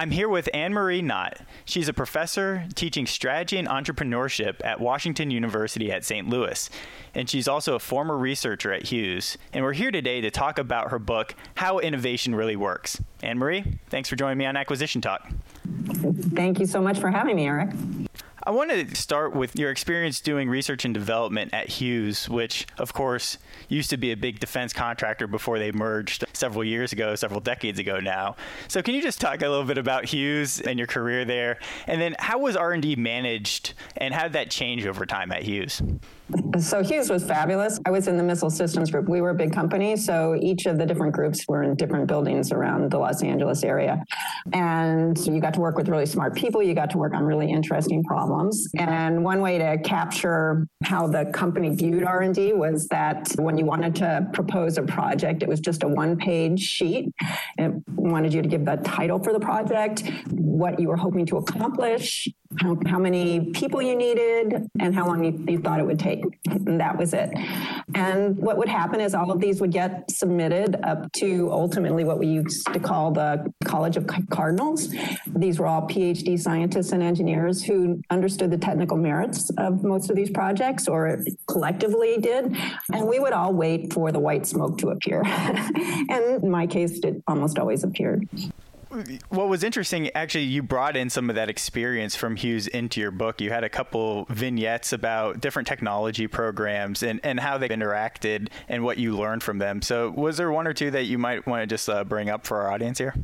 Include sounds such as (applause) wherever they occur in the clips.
I'm here with Anne Marie Knott. She's a professor teaching strategy and entrepreneurship at Washington University at St. Louis. And she's also a former researcher at Hughes. And we're here today to talk about her book, How Innovation Really Works. Anne Marie, thanks for joining me on Acquisition Talk. Thank you so much for having me, Eric. I want to start with your experience doing research and development at Hughes, which, of course, used to be a big defense contractor before they merged several years ago, several decades ago now. So, can you just talk a little bit about Hughes and your career there, and then how was R and D managed, and how did that change over time at Hughes? So Hughes was fabulous. I was in the missile systems group. We were a big company, so each of the different groups were in different buildings around the Los Angeles area. And so you got to work with really smart people. You got to work on really interesting problems. And one way to capture how the company viewed R&D was that when you wanted to propose a project, it was just a one-page sheet. It wanted you to give the title for the project, what you were hoping to accomplish, how, how many people you needed, and how long you, you thought it would take. And that was it. And what would happen is all of these would get submitted up to ultimately what we used to call the College of Cardinals. These were all PhD scientists and engineers who understood the technical merits of most of these projects or collectively did. And we would all wait for the white smoke to appear. (laughs) and in my case, it almost always appeared what was interesting, actually, you brought in some of that experience from Hughes into your book. You had a couple vignettes about different technology programs and, and how they interacted and what you learned from them. So, was there one or two that you might want to just uh, bring up for our audience here?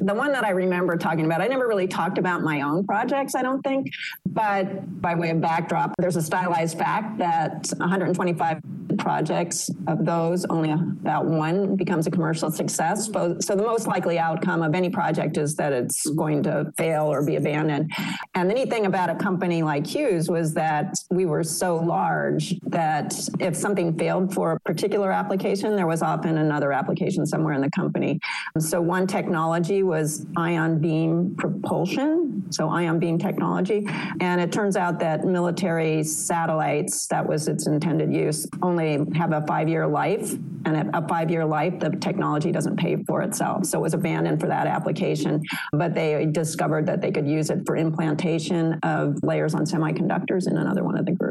The one that I remember talking about, I never really talked about my own projects, I don't think. But by way of backdrop, there's a stylized fact that 125 projects of those, only about one becomes a commercial success. So the most likely outcome of any project is that it's going to fail or be abandoned. And the neat thing about a company like Hughes was that we were so large that if something failed for a particular application, there was often another application somewhere in the company. So one technology was ion beam propulsion, so ion beam technology. And it turns out that military satellites, that was its intended use, only have a five year life. And a five year life, the technology doesn't pay for itself. So it was abandoned for that application. But they discovered that they could use it for implantation of layers on semiconductors in another one of the groups.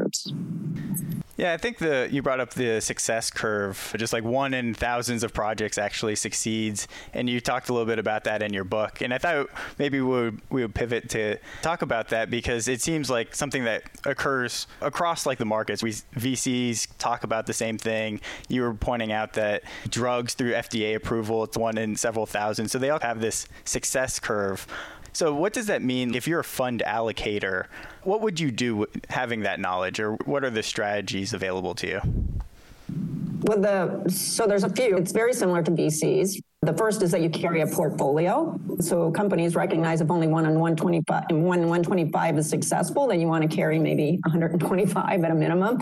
Yeah, I think the you brought up the success curve. Just like one in thousands of projects actually succeeds, and you talked a little bit about that in your book. And I thought maybe we would we would pivot to talk about that because it seems like something that occurs across like the markets. We VCs talk about the same thing. You were pointing out that drugs through FDA approval, it's one in several thousand. So they all have this success curve. So, what does that mean if you're a fund allocator? What would you do having that knowledge, or what are the strategies available to you? Well, the so there's a few. It's very similar to VCs. The first is that you carry a portfolio. So companies recognize if only one in 125, one in 125 is successful, then you want to carry maybe 125 at a minimum.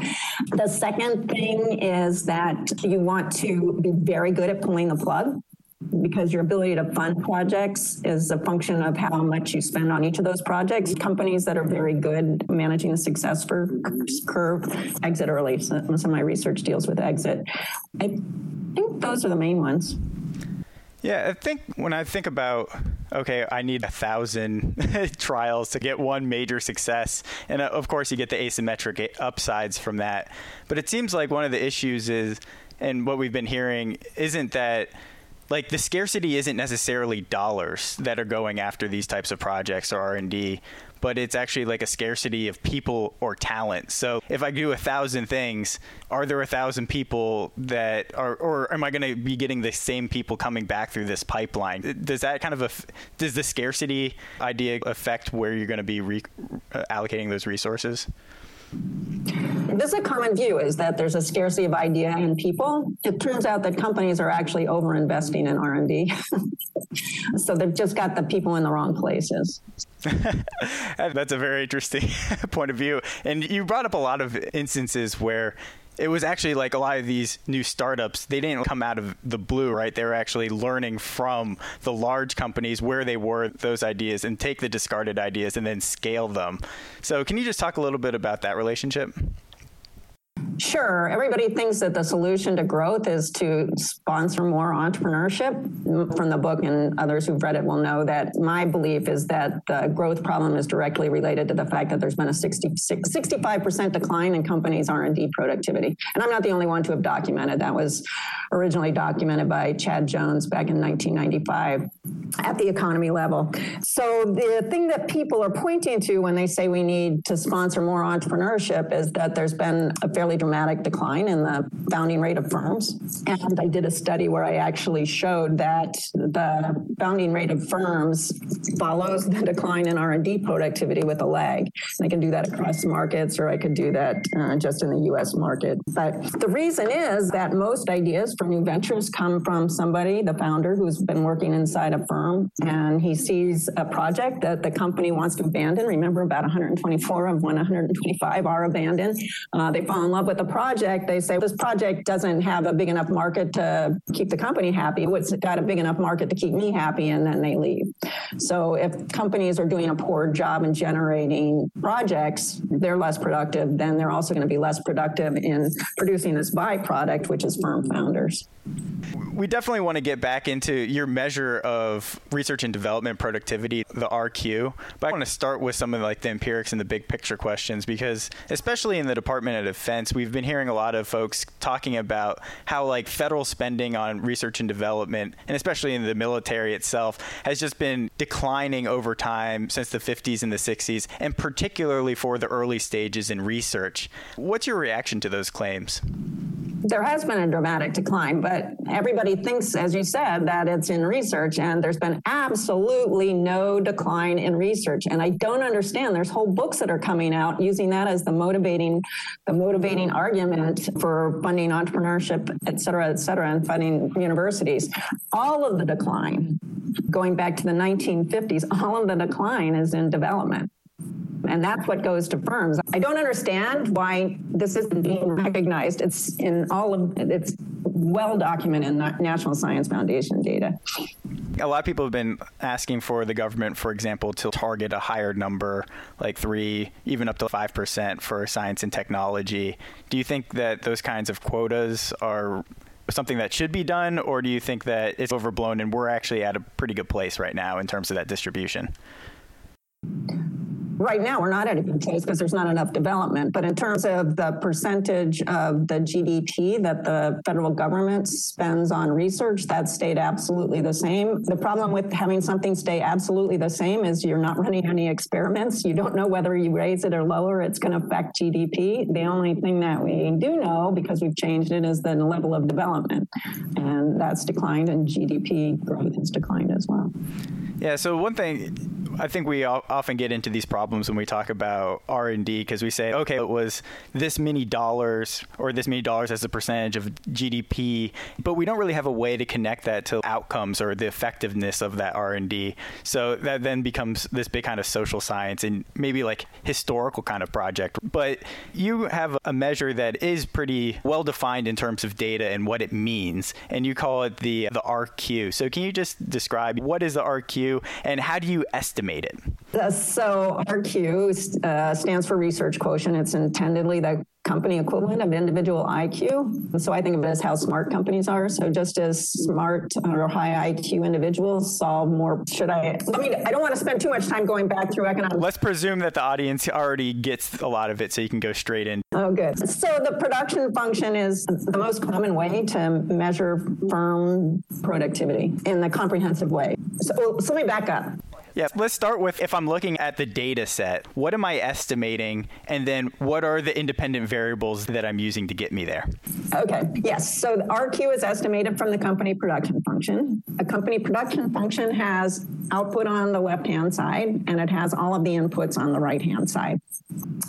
The second thing is that you want to be very good at pulling the plug because your ability to fund projects is a function of how much you spend on each of those projects. Companies that are very good managing the success for curve exit early. So some of my research deals with exit. I think those are the main ones. Yeah, I think when I think about okay, I need a thousand (laughs) trials to get one major success, and uh, of course you get the asymmetric upsides from that. But it seems like one of the issues is, and what we've been hearing isn't that like the scarcity isn't necessarily dollars that are going after these types of projects or r&d but it's actually like a scarcity of people or talent. So if i do a thousand things are there a thousand people that are or am i going to be getting the same people coming back through this pipeline? Does that kind of a, does the scarcity idea affect where you're going to be re- uh, allocating those resources this is a common view is that there's a scarcity of idea and people. It turns out that companies are actually over investing in R&D. (laughs) so they've just got the people in the wrong places. (laughs) That's a very interesting (laughs) point of view. And you brought up a lot of instances where it was actually like a lot of these new startups they didn't come out of the blue right? They were actually learning from the large companies where they were those ideas and take the discarded ideas and then scale them. So can you just talk a little bit about that relationship Sure. Everybody thinks that the solution to growth is to sponsor more entrepreneurship. Mm, from the book, and others who've read it will know that my belief is that the growth problem is directly related to the fact that there's been a 60, 65% decline in companies' R&D productivity. And I'm not the only one to have documented. That was originally documented by Chad Jones back in 1995 at the economy level. So the thing that people are pointing to when they say we need to sponsor more entrepreneurship is that there's been a fairly dramatic decline in the founding rate of firms. And I did a study where I actually showed that the founding rate of firms follows the decline in R&D productivity with a lag. And I can do that across markets or I could do that uh, just in the US market. But the reason is that most ideas for new ventures come from somebody, the founder, who's been working inside a firm and he sees a project that the company wants to abandon. Remember, about 124 of 125 are abandoned. Uh, they fall in love with the project. They say, this project doesn't have a big enough market to keep the company happy. It's got a big enough market to keep me happy, and then they leave. So if companies are doing a poor job in generating projects, they're less productive. Then they're also going to be less productive in producing this byproduct, which is firm founders. We definitely want to get back into your measure of research and development productivity, the RQ. But I want to start with some of like the empirics and the big picture questions because especially in the Department of Defense, we've been hearing a lot of folks talking about how like federal spending on research and development and especially in the military itself has just been declining over time since the 50s and the 60s and particularly for the early stages in research. What's your reaction to those claims? There has been a dramatic decline, but everybody thinks, as you said, that it's in research, and there's been absolutely no decline in research. And I don't understand. There's whole books that are coming out using that as the motivating, the motivating argument for funding entrepreneurship, et cetera, et cetera, and funding universities. All of the decline, going back to the 1950s, all of the decline is in development. And that's what goes to firms. I don't understand why this isn't being recognized. It's in all of it's well documented in National Science Foundation data. A lot of people have been asking for the government, for example, to target a higher number, like three, even up to 5% for science and technology. Do you think that those kinds of quotas are something that should be done, or do you think that it's overblown and we're actually at a pretty good place right now in terms of that distribution? Right now we're not at a good place because there's not enough development. But in terms of the percentage of the GDP that the federal government spends on research, that stayed absolutely the same. The problem with having something stay absolutely the same is you're not running any experiments. You don't know whether you raise it or lower, it's going to affect GDP. The only thing that we do know, because we've changed it, is the level of development. And that's declined, and GDP growth has declined as well. Yeah. So one thing I think we often get into these problems when we talk about R and D because we say, okay, it was this many dollars or this many dollars as a percentage of GDP, but we don't really have a way to connect that to outcomes or the effectiveness of that R and D. So that then becomes this big kind of social science and maybe like historical kind of project. But you have a measure that is pretty well defined in terms of data and what it means, and you call it the the RQ. So can you just describe what is the RQ? And how do you estimate it? So RQ uh, stands for research quotient. It's intendedly the company equivalent of individual IQ. So I think of it as how smart companies are. So just as smart or high IQ individuals solve more. Should I? Let me. I don't want to spend too much time going back through economics. Let's presume that the audience already gets a lot of it, so you can go straight in. Oh, good. So the production function is the most common way to measure firm productivity in the comprehensive way. So, so let me back up. Yeah, let's start with if I'm looking at the data set, what am I estimating? And then what are the independent variables that I'm using to get me there? Okay, yes. So RQ is estimated from the company production function. A company production function has output on the left hand side and it has all of the inputs on the right hand side.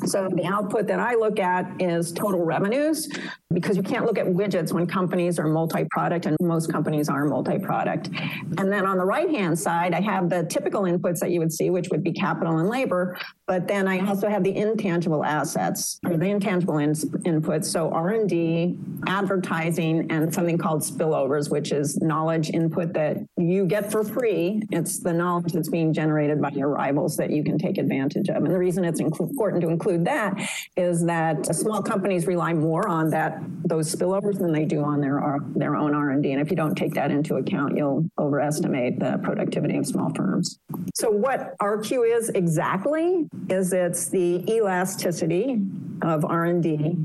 So the output that I look at is total revenues because you can't look at widgets when companies are multi-product and most companies are multi-product. And then on the right-hand side, I have the typical inputs that you would see, which would be capital and labor, but then I also have the intangible assets or the intangible in- inputs. So R&D, advertising, and something called spillovers, which is knowledge input that you get for free. It's the knowledge that's being generated by your rivals that you can take advantage of. And the reason it's important to include that is that small companies rely more on that those spillovers than they do on their uh, their own R&D. And if you don't take that into account, you'll overestimate the productivity of small firms. So what RQ is exactly is it's the elasticity of R&D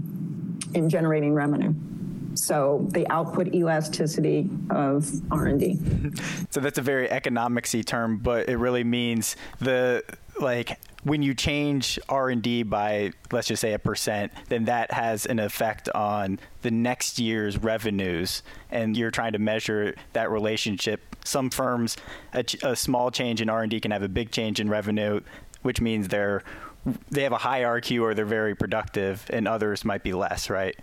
in generating revenue. So the output elasticity of R&D. so that's a very economicsy term, but it really means the like when you change r&d by let's just say a percent then that has an effect on the next year's revenues and you're trying to measure that relationship some firms a, a small change in r&d can have a big change in revenue which means they're they have a high rq or they're very productive and others might be less right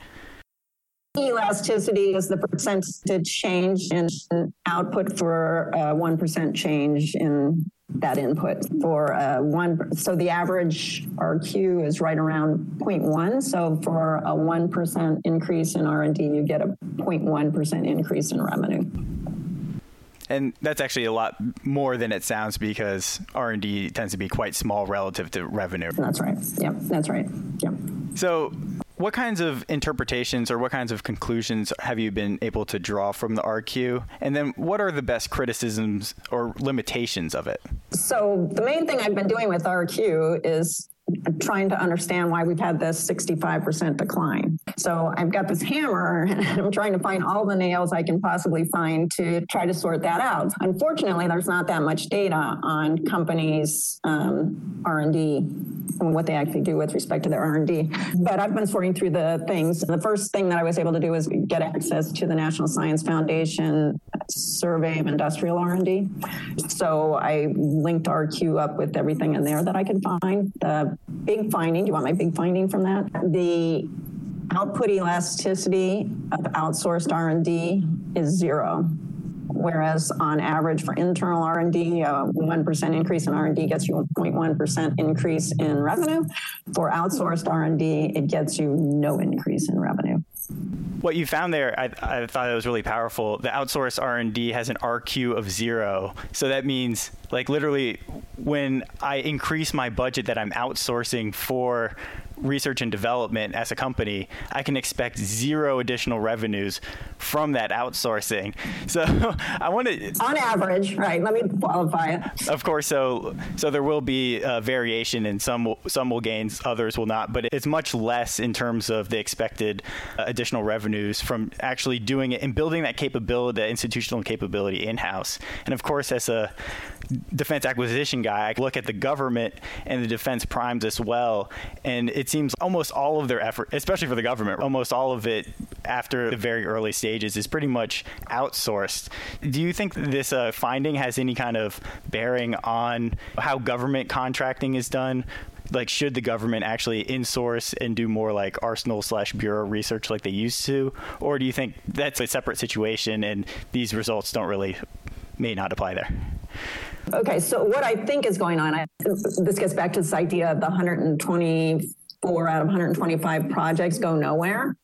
Elasticity is the percentage change in output for a 1% change in that input for uh, one. So the average RQ is right around 0.1. So for a 1% increase in R&D, you get a 0.1% increase in revenue. And that's actually a lot more than it sounds because R&D tends to be quite small relative to revenue. That's right. Yep, that's right. Yep. So what kinds of interpretations or what kinds of conclusions have you been able to draw from the RQ? And then what are the best criticisms or limitations of it? So, the main thing I've been doing with RQ is trying to understand why we've had this 65% decline. So I've got this hammer (laughs) and I'm trying to find all the nails I can possibly find to try to sort that out. Unfortunately, there's not that much data on companies' um, R&D and what they actually do with respect to their R&D. But I've been sorting through the things. The first thing that I was able to do was get access to the National Science Foundation survey of industrial R&D. So I linked RQ up with everything in there that I could find. The big finding, do you want my big finding from that? The output elasticity of outsourced R&D is zero whereas on average for internal R&D, a 1% increase in R&D gets you a 0.1% increase in revenue. For outsourced R&D, it gets you no increase in revenue what you found there, I, I thought it was really powerful. The outsource R and D has an RQ of zero, so that means like literally when I increase my budget that I'm outsourcing for research and development as a company, I can expect zero additional revenues from that outsourcing. (laughs) So (laughs) I want to on average, right? Let me qualify it. Of course, so so there will be a variation, and some will, some will gain, others will not, but it's much less in terms of the expected uh, additional revenues from actually doing it and building that capability, that institutional capability in house. And of course, as a defense acquisition guy, I look at the government and the defense primes as well, and seems almost all of their effort, especially for the government, almost all of it after the very early stages is pretty much outsourced. Do you think this uh, finding has any kind of bearing on how government contracting is done? like should the government actually insource and do more like arsenal slash bureau research like they used to or do you think that's a separate situation and these results don't really may not apply there Okay, so what I think is going on, I, this gets back to this idea of the 124 out of 125 projects go nowhere.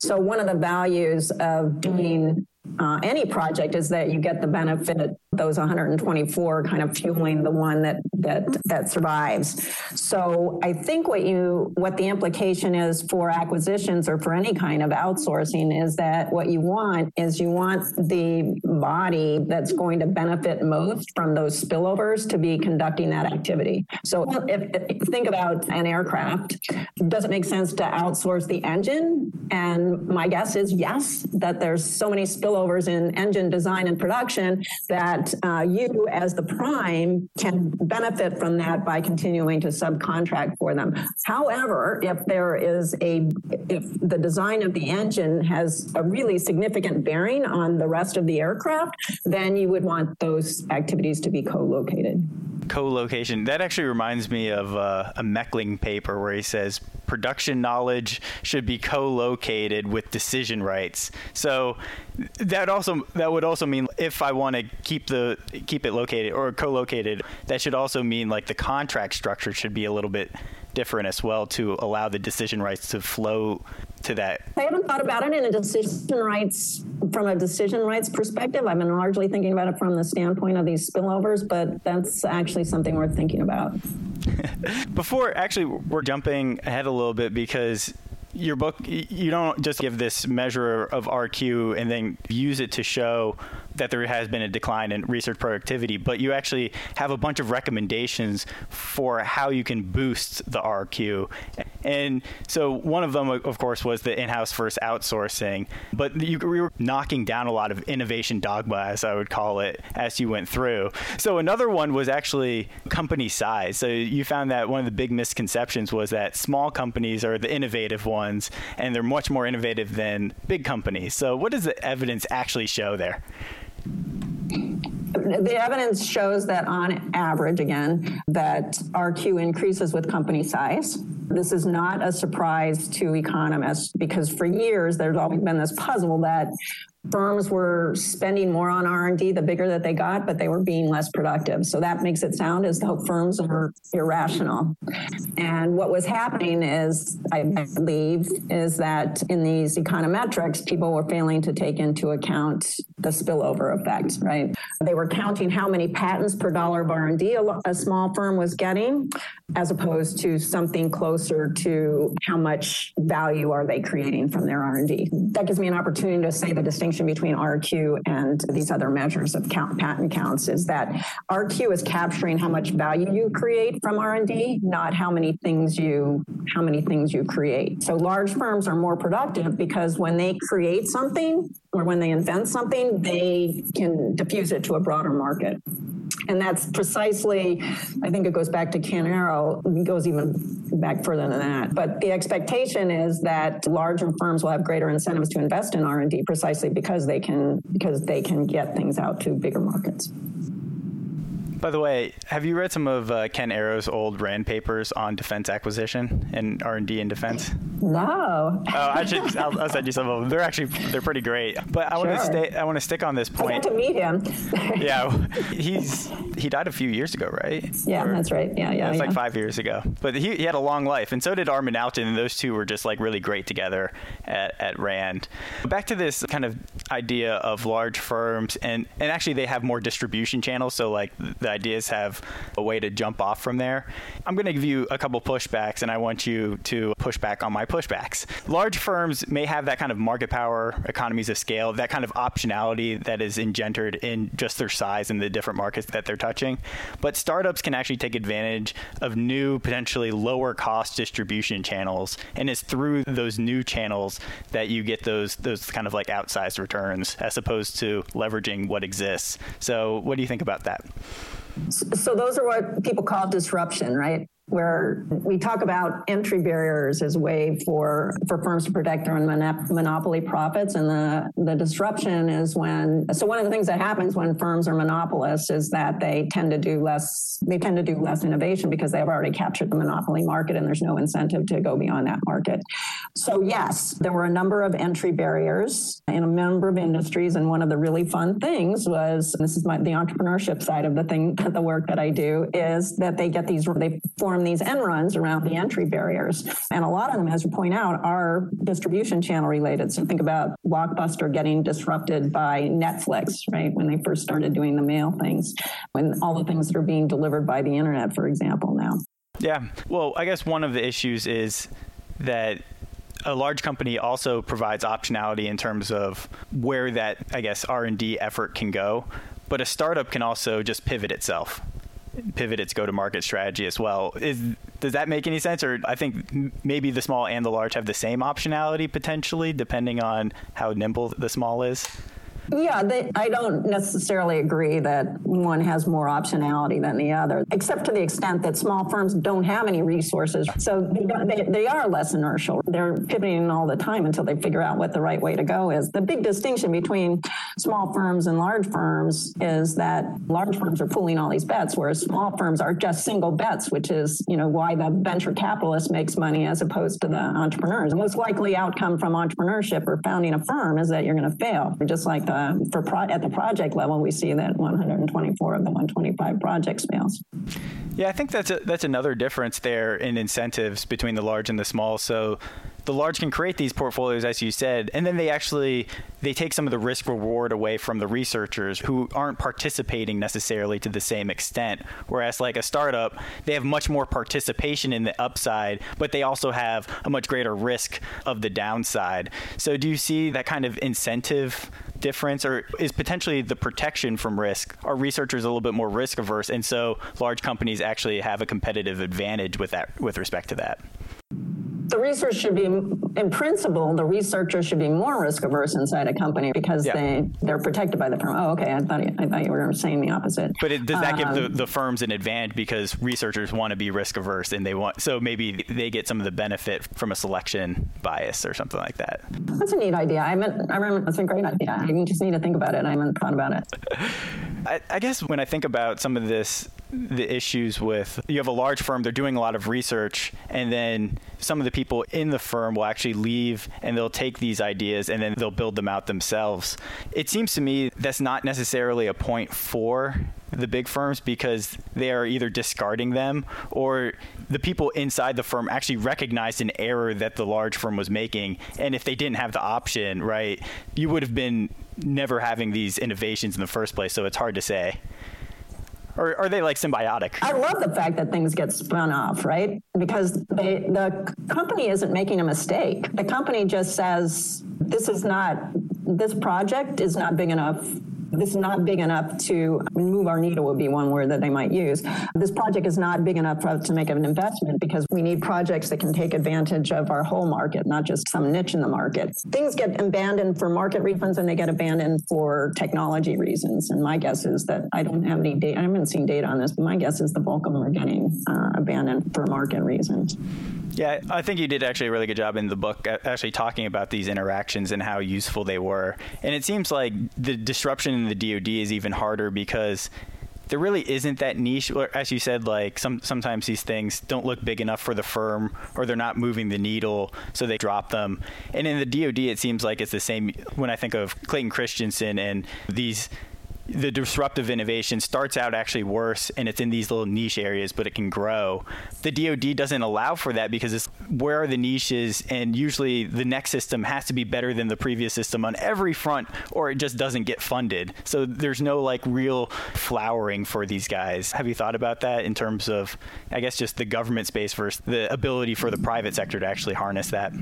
So one of the values of doing uh, any project is that you get the benefit those 124 kind of fueling the one that that that survives. So i think what you what the implication is for acquisitions or for any kind of outsourcing is that what you want is you want the body that's going to benefit most from those spillovers to be conducting that activity. So if, if think about an aircraft. Does it make sense to outsource the engine? And my guess is yes that there's so many spillovers spillovers in engine design and production that uh, you as the prime can benefit from that by continuing to subcontract for them. However, if there is a, if the design of the engine has a really significant bearing on the rest of the aircraft, then you would want those activities to be co-located. co-location. That actually reminds me of uh, a Meckling paper where he says production knowledge should be co-located with decision rights. So that also that would also mean if I want to keep the keep it located or co-located, that should also mean like the contract structure should be a little bit different as well to allow the decision rights to flow to that. I haven't thought about it in a decision rights from a decision rights perspective. I've been largely thinking about it from the standpoint of these spillovers, but that's actually something worth thinking about. (laughs) Before actually we're jumping ahead a little bit because your book you don't just give this measure of RQ and then use it to show that there has been a decline in research productivity, but you actually have a bunch of recommendations for how you can boost the RQ. And so one of them, of course, was the in-house versus outsourcing. But you, we were knocking down a lot of innovation dogma, as I would call it, as you went through. So another one was actually company size. So you found that one of the big misconceptions was that small companies are the innovative ones, and they're much more innovative than big companies. So what does the evidence actually show there? the evidence shows that on average, again, that RQ increases with company size. This is not a surprise to economists because for years there's always been this puzzle that firms were spending more on r&d the bigger that they got but they were being less productive. So that makes it sound as though firms are irrational. And what was happening is i believe is that in these econometrics people were failing to take into account the spillover effect right? They were counting how many patents per dollar of r&d a, a small firm was getting as opposed to something closer to how much value are they creating from their r&d that gives me an opportunity to say the distinction distinction between RQ and these other measures of count, patent counts is that RQ is capturing how much value you create from R&D, not how many things you how many things you create. So large firms are more productive because when they create something or when they invent something, they can diffuse it to a broader market. And that's precisely, I think it goes back to Ken Arrow, it goes even back further than that. But the expectation is that larger firms will have greater incentives to invest in R&D precisely because they can because they can get things out to bigger markets. By the way, have you read some of uh, Ken Arrow's old Rand papers on defense acquisition and R and D in defense? No. oh, I should. I'll, I'll, send you some of them. They're actually they're pretty great. But I sure. want to stay. I want to stick on this point. I got to meet him. yeah, he's he died a few years ago, right? Yeah, or, that's right. Yeah, yeah. It's yeah. like five years ago. But he, he had a long life, and so did Armen Alchian, and those two were just like really great together at, at Rand. Back to this kind of idea of large firms, and and actually they have more distribution channels. So like the ideas have a way to jump off from there. I'm going to give you a couple pushbacks, and I want you to push back on my pushbacks. Large firms may have that kind of market power, economies of scale, that kind of optionality that is engendered in just their size and the different markets that they're touching. But startups can actually take advantage of new, potentially lower cost distribution channels, and it's through those new channels that you get those those kind of like outsized returns as opposed to leveraging what exists. So, what do you think about that? So those are what people call disruption, right? Where we talk about entry barriers as a way for, for firms to protect their own monopoly profits. And the, the disruption is when, so one of the things that happens when firms are monopolists is that they tend to do less, they tend to do less innovation because they've already captured the monopoly market and there's no incentive to go beyond that market. So yes, there were a number of entry barriers in a number of industries. And one of the really fun things was, this is my, the entrepreneurship side of the thing, (laughs) the work that I do is that they get these, they form form these end runs around the mm-hmm. entry barriers. And a lot of them, as you point out, are distribution channel related. So think about Blockbuster getting disrupted by Netflix, right? When they first started doing the mail things, when all the things that are being delivered by the internet, for example, now. Yeah. Well, I guess one of the issues is that a large company also provides optionality in terms of where that I guess R&D effort can go, but a startup can also just pivot itself pivot its go-to-market strategy as well. Is does that make any sense? Or I think maybe the small and the large have the same optionality potentially, depending on how nimble the small is. Yeah, they, I don't necessarily agree that one has more optionality than the other, except to the extent that small firms don't have any resources. So they, they are less inertial. They're pivoting all the time until they figure out what the right way to go is. The big distinction between small firms and large firms is that large firms are pooling all these bets, whereas small firms are just single bets, which is, you know, why the venture capitalist makes money as opposed to the entrepreneurs. The most likely outcome from entrepreneurship or founding a firm is that you're going to fail. Just like the, Um, for pro, at the project level, we see that 124 of the 125 projects fails. Yeah, I think that's a, that's another difference there in incentives between the large and the small. So the large can create these portfolios, as you said, and then they actually they take some of the risk reward away from the researchers who aren't participating necessarily to the same extent. Whereas like a startup, they have much more participation in the upside, but they also have a much greater risk of the downside. So do you see that kind of incentive difference or is potentially the protection from risk are researchers a little bit more risk averse and so large companies actually have a competitive advantage with that with respect to that the research should be, in principle, the researcher should be more risk averse inside a company because yeah. they they're protected by the firm. Oh, okay. I thought you, I thought you were saying the opposite. But it, does that um, give the, um, the firms an advantage because researchers want to be risk averse and they want so maybe they get some of the benefit from a selection bias or something like that. That's a neat idea. I meant I remember that's a great idea. I just need to think about it. I haven't thought about it. (laughs) I, I guess when I think about some of this the issues with you have a large firm they're doing a lot of research and then some of the people in the firm will actually leave and they'll take these ideas and then they'll build them out themselves. It seems to me that's not necessarily a point for the big firms because they are either discarding them or the people inside the firm actually recognized an error that the large firm was making. And if they didn't have the option right you would have been never having these innovations in the first place. So it's hard to say or are they like symbiotic? I love the fact that things get spun off, right? Because they, the company isn't making a mistake. The company just says, this is not, this project is not big enough this is not big enough to move our needle would be one word that they might use. This project is not big enough for us to make an investment because we need projects that can take advantage of our whole market, not just some niche in the market. Things get abandoned for market reasons and they get abandoned for technology reasons. And my guess is that I don't have any data. I haven't seen data on this, but my guess is the bulk of them are getting uh, abandoned for market reasons. Yeah, I think you did actually a really good job in the book actually talking about these interactions and how useful they were. And it seems like the disruption in the DoD is even harder because there really isn't that niche. As you said, like some sometimes these things don't look big enough for the firm, or they're not moving the needle, so they drop them. And in the DoD, it seems like it's the same. When I think of Clayton Christensen and these the disruptive innovation starts out actually worse and it's in these little niche areas, but it can grow. The DoD doesn't allow for that because it's where are the niches, and usually the next system has to be better than the previous system on every front, or it just doesn't get funded. So there's no like real flowering for these guys. Have you thought about that in terms of, I guess, just the government space versus the ability for the private sector to actually harness that?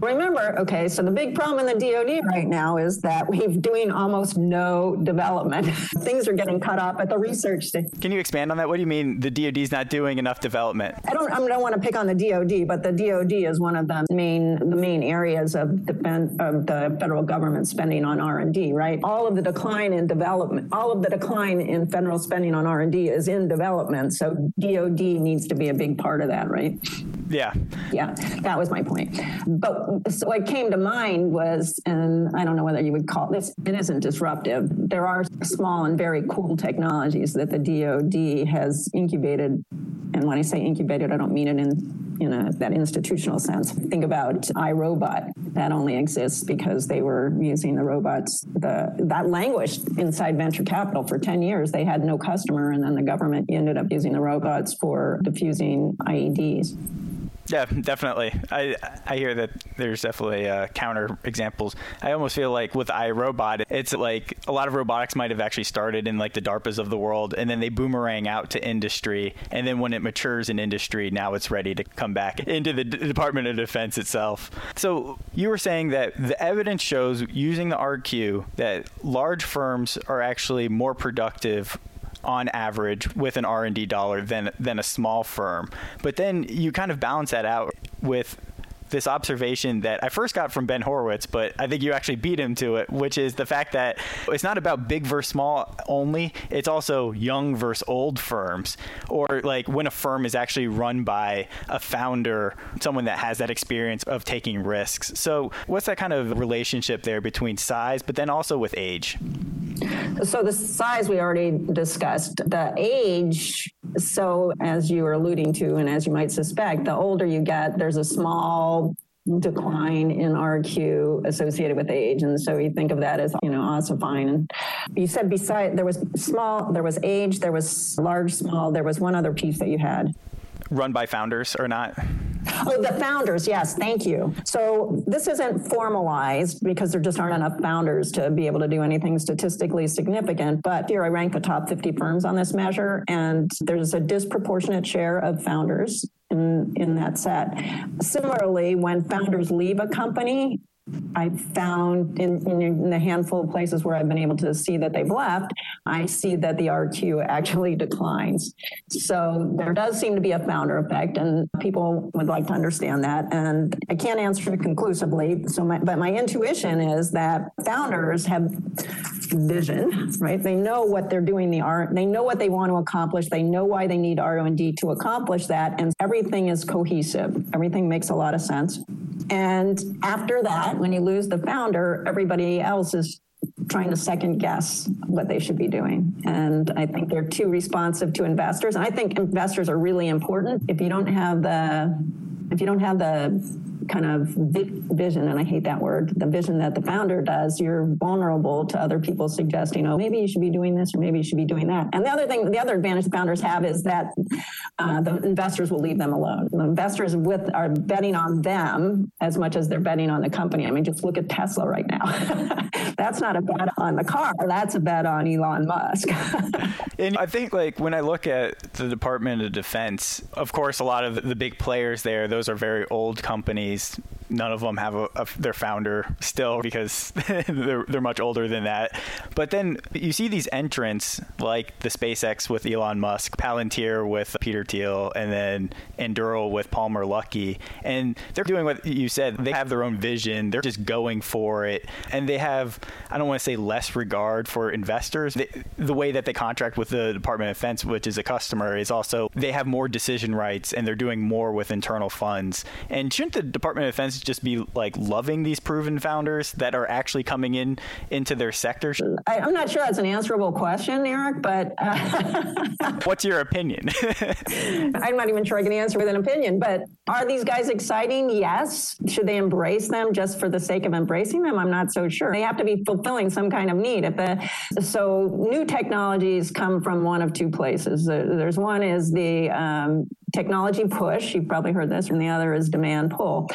Remember, okay, so the big problem in the DoD right now is that we're doing almost no development. (laughs) Things are getting cut off at the research stage. Can you expand on that? What do you mean the DoD is not doing enough development? I don't. I don't want to pick on the DoD, but the DoD is one of the main the main areas of defense of the federal government spending on R and D. Right. All of the decline in development, all of the decline in federal spending on R and D is in development. So DoD needs to be a big part of that. Right. Yeah. Yeah. That was my point. But so what came to mind was, and I don't know whether you would call this, it isn't disruptive. There are small and very cool technologies that the DoD has incubated. And when I say incubated, I don't mean it in in a, that institutional sense. Think about iRobot. That only exists because they were using the robots. The, that languished inside venture capital for 10 years. They had no customer, and then the government ended up using the robots for diffusing IEDs. Yeah, (laughs) definitely. I I hear that there's definitely uh, counter examples. I almost feel like with iRobot, it's like a lot of robotics might have actually started in like the DARPAs of the world, and then they boomerang out to industry, and then when it matures in industry, now it's ready to come back into the D- Department of Defense itself. So you were saying that the evidence shows using the RQ that large firms are actually more productive on average with an R&D dollar than than a small firm. But then you kind of balance that out with this observation that I first got from Ben Horowitz, but I think you actually beat him to it, which is the fact that it's not about big versus small only. It's also young versus old firms, or like when a firm is actually run by a founder, someone that has that experience of taking risks. So, what's that kind of relationship there between size, but then also with age? So, the size we already discussed. The age, so as you were alluding to, and as you might suspect, the older you get, there's a small decline in RQ associated with age. And so you think of that as, you know, ossifying. And you said beside there was small, there was age, there was large, small, there was one other piece that you had. Run by founders or not? Oh, the founders, yes, thank you. So this isn't formalized because there just aren't enough founders to be able to do anything statistically significant. But here I rank the top 50 firms on this measure, and there's a disproportionate share of founders in, in that set. Similarly, when founders leave a company, I found in, in, the handful of places where I've been able to see that they've left, I see that the RQ actually (laughs) declines. So there does seem to be a founder effect, and people would like to understand that. And I can't answer it conclusively. So, my, but my intuition is that founders have vision, right? They know what they're doing. The art, they know what they want to accomplish. They know why they need R and D to accomplish that, and everything is cohesive. Everything makes a lot of sense. And after that, when you lose the founder, everybody else is trying to second guess what they should be doing. And I think they're too responsive to investors. And I think investors are really important. If you don't have the if you don't have the kind of vision, and I hate that word, the vision that the founder does, you're vulnerable to other people suggesting, oh, maybe you should be doing this or maybe you should be doing that. And the other thing, the other advantage the founders have is that uh, the investors will leave them alone. The investors with are betting on them as much as they're betting on the company. I mean, just look at Tesla right now. (laughs) that's not a bet on the car. That's a bet on Elon Musk. (laughs) and I think like when I look at the Department of Defense, of course, a lot of the big players there, those are very old companies none of them have a, a, their founder still because (laughs) they're, they're much older than that. But then you see these entrants like the SpaceX with Elon Musk, Palantir with Peter Thiel, and then Anduril with Palmer Luckey. And they're doing what you said. They have their own vision. They're just going for it. And they have, I don't want to say less regard for investors. They, the way that they contract with the Department of Defense, which is a customer, is also they have more decision rights and they're doing more with internal funds. And shouldn't the Department of Defense just be like loving these proven founders that are actually coming in into their sectors? I, am not sure that's an answerable question, Eric, but uh, (laughs) what's your opinion? (laughs) I'm not even sure I can answer with an opinion, but are these guys exciting? Yes. Should they embrace them just for the sake of embracing them? I'm not so sure. They have to be fulfilling some kind of need. If the, so new technologies come from one of two places. There's one is the um, technology push. You've probably heard this, and the other is demand pull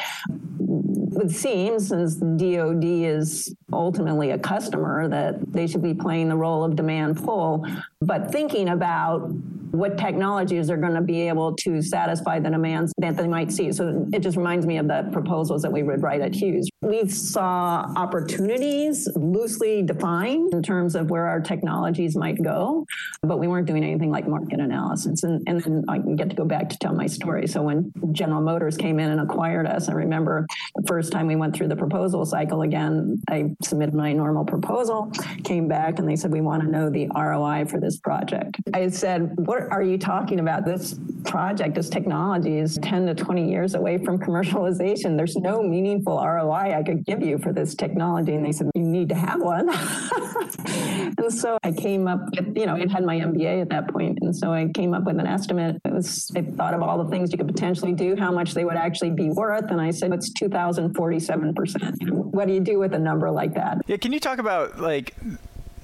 would seem, since DoD is ultimately a customer, that they should be playing the role of demand pull, but thinking about what technologies are going to be able to satisfy the demands that they might see. So it just reminds me of the proposals that we would write at Hughes. We saw opportunities loosely defined in terms of where our technologies might go, but we weren't doing anything like market analysis. And, and then I get to go back to tell my story. So when General Motors came in and acquired us, I remember the first time we went through the proposal cycle again, I submitted my normal proposal, came back, and they said, We want to know the ROI for this project. I said, What are you talking about? This project, this technology is 10 to 20 years away from commercialization. There's no meaningful ROI I could give you for this technology. And they said, You need to have one. (laughs) and so I came up with, you know, I had my MBA at that point, And so I came up with an estimate. It was, I thought of all the things you could potentially do, how much they would actually be worth. And I said, It's 2,047%. What do you do with a number like that? Yeah. Can you talk about like,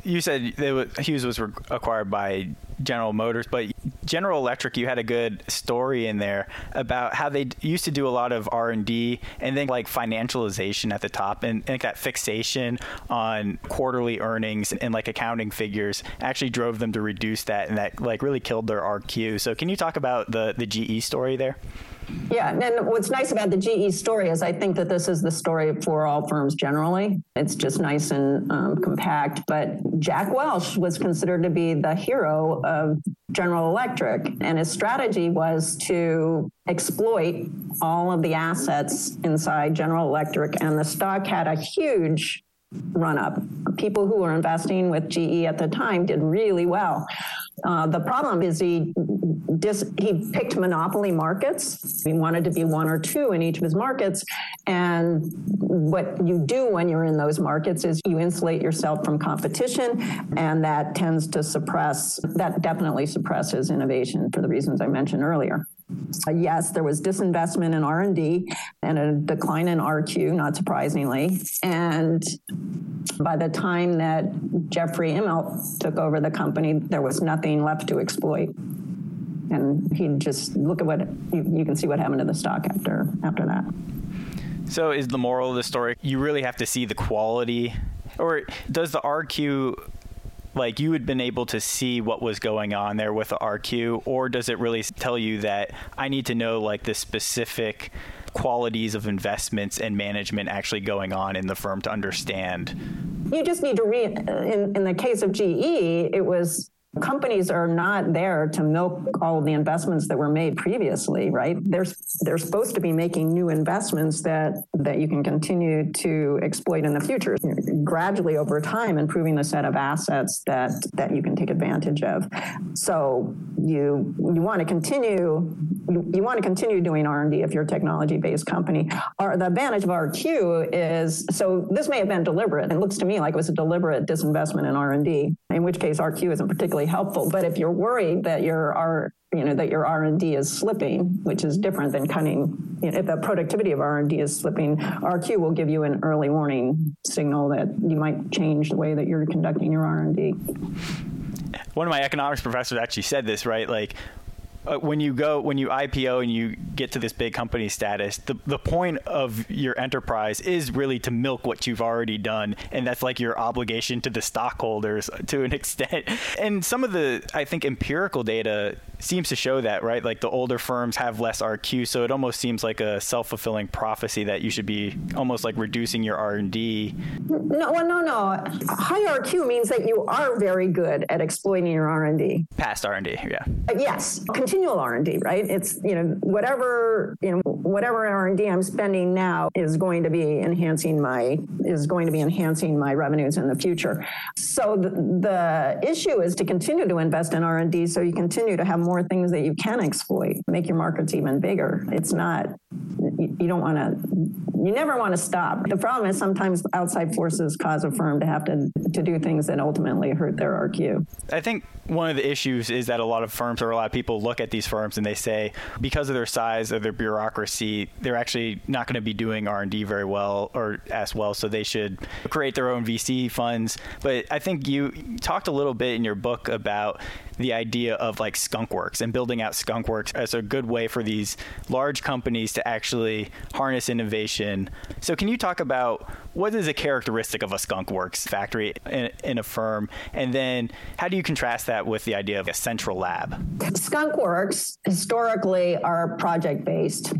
you said Hughes was acquired by General Motors, but General Electric, you had a good story in there about how they used to do a lot of R and D, and then like financialization at the top, and, and that fixation on quarterly earnings and like accounting figures actually drove them to reduce that, and that like really killed their RQ. So, can you talk about the the GE story there? Yeah, and what's nice about the GE story is I think that this is the story for all firms generally. It's just nice and um, compact. But Jack Welch was considered to be the hero of General Electric. And his strategy was to exploit all of the assets inside General Electric. And the stock had a huge run up. People who were investing with GE at the time did really well. Uh, the problem is he dis, he picked monopoly markets. He wanted to be one or two in each of his markets. And what you do when you're in those markets is you insulate yourself from competition, and that tends to suppress, that definitely suppresses innovation for the reasons I mentioned earlier. Uh, yes, there was disinvestment in R&D and a decline in RQ, not surprisingly. And by the time that Jeffrey Immelt took over the company, there was nothing left to exploit. And he just look at what you, you can see what happened to the stock after after that. So, is the moral of the story you really have to see the quality, or does the RQ like you had been able to see what was going on there with the RQ, or does it really tell you that I need to know like the specific qualities of investments and management actually going on in the firm to understand? You just need to read. In, in the case of GE, it was companies are not there to milk all of the investments that were made previously right? They're they're supposed to be making new investments that that you can continue to exploit in the future gradually over time improving the set of assets that that you can take advantage of. So you you want to continue you, want to continue doing R&D if you're a technology based company or the advantage of RQ is so this may have been deliberate it looks to me like it was a deliberate disinvestment in R&D in which case RQ isn't particularly helpful. But if you're worried that your R, you know, that your R and D is slipping, which is different than cutting, you know, if the productivity of R and D is slipping, RQ will give you an early warning signal that you might change the way that you're conducting your R and D. One of my economics professors actually said this, right? Like uh, when you go when you IPO and you get to this big company status, the the point of your enterprise is really to milk what you've already done, and that's like your obligation to the stockholders to an (laughs) extent. And some of the I think empirical data seems to show that, right? Like the older firms have less RQ, so it almost seems like a self-fulfilling prophecy that you should be almost like reducing your R&D. No, well, no, no. High RQ means that you are very good at exploiting your R&D. Past R&D, yeah. Uh, yes, continual R&D, right? It's, you know, whatever, you know, whatever R&D I'm spending now is going to be enhancing my is going to be enhancing my revenues in the future. So the, the issue is to continue to invest in R&D so you continue to have more things that you can exploit, make your markets even bigger. It's not, you don't want to, you never want to stop. The problem is sometimes outside forces cause a firm to have to, to do things that ultimately hurt their RQ. I think one of the issues is that a lot of firms or a lot of people look at these firms and they say because of their size or their bureaucracy, they're actually not going to be doing R&D very well or as well, so they should create their own VC funds. But I think you talked a little bit in your book about the idea of like skunkworks and building out skunkworks as a good way for these large companies to actually harness innovation. So can you talk about what is a characteristic of a skunkworks factory in, in a firm and then how do you contrast that with the idea of a central lab? Skunkworks historically are project based.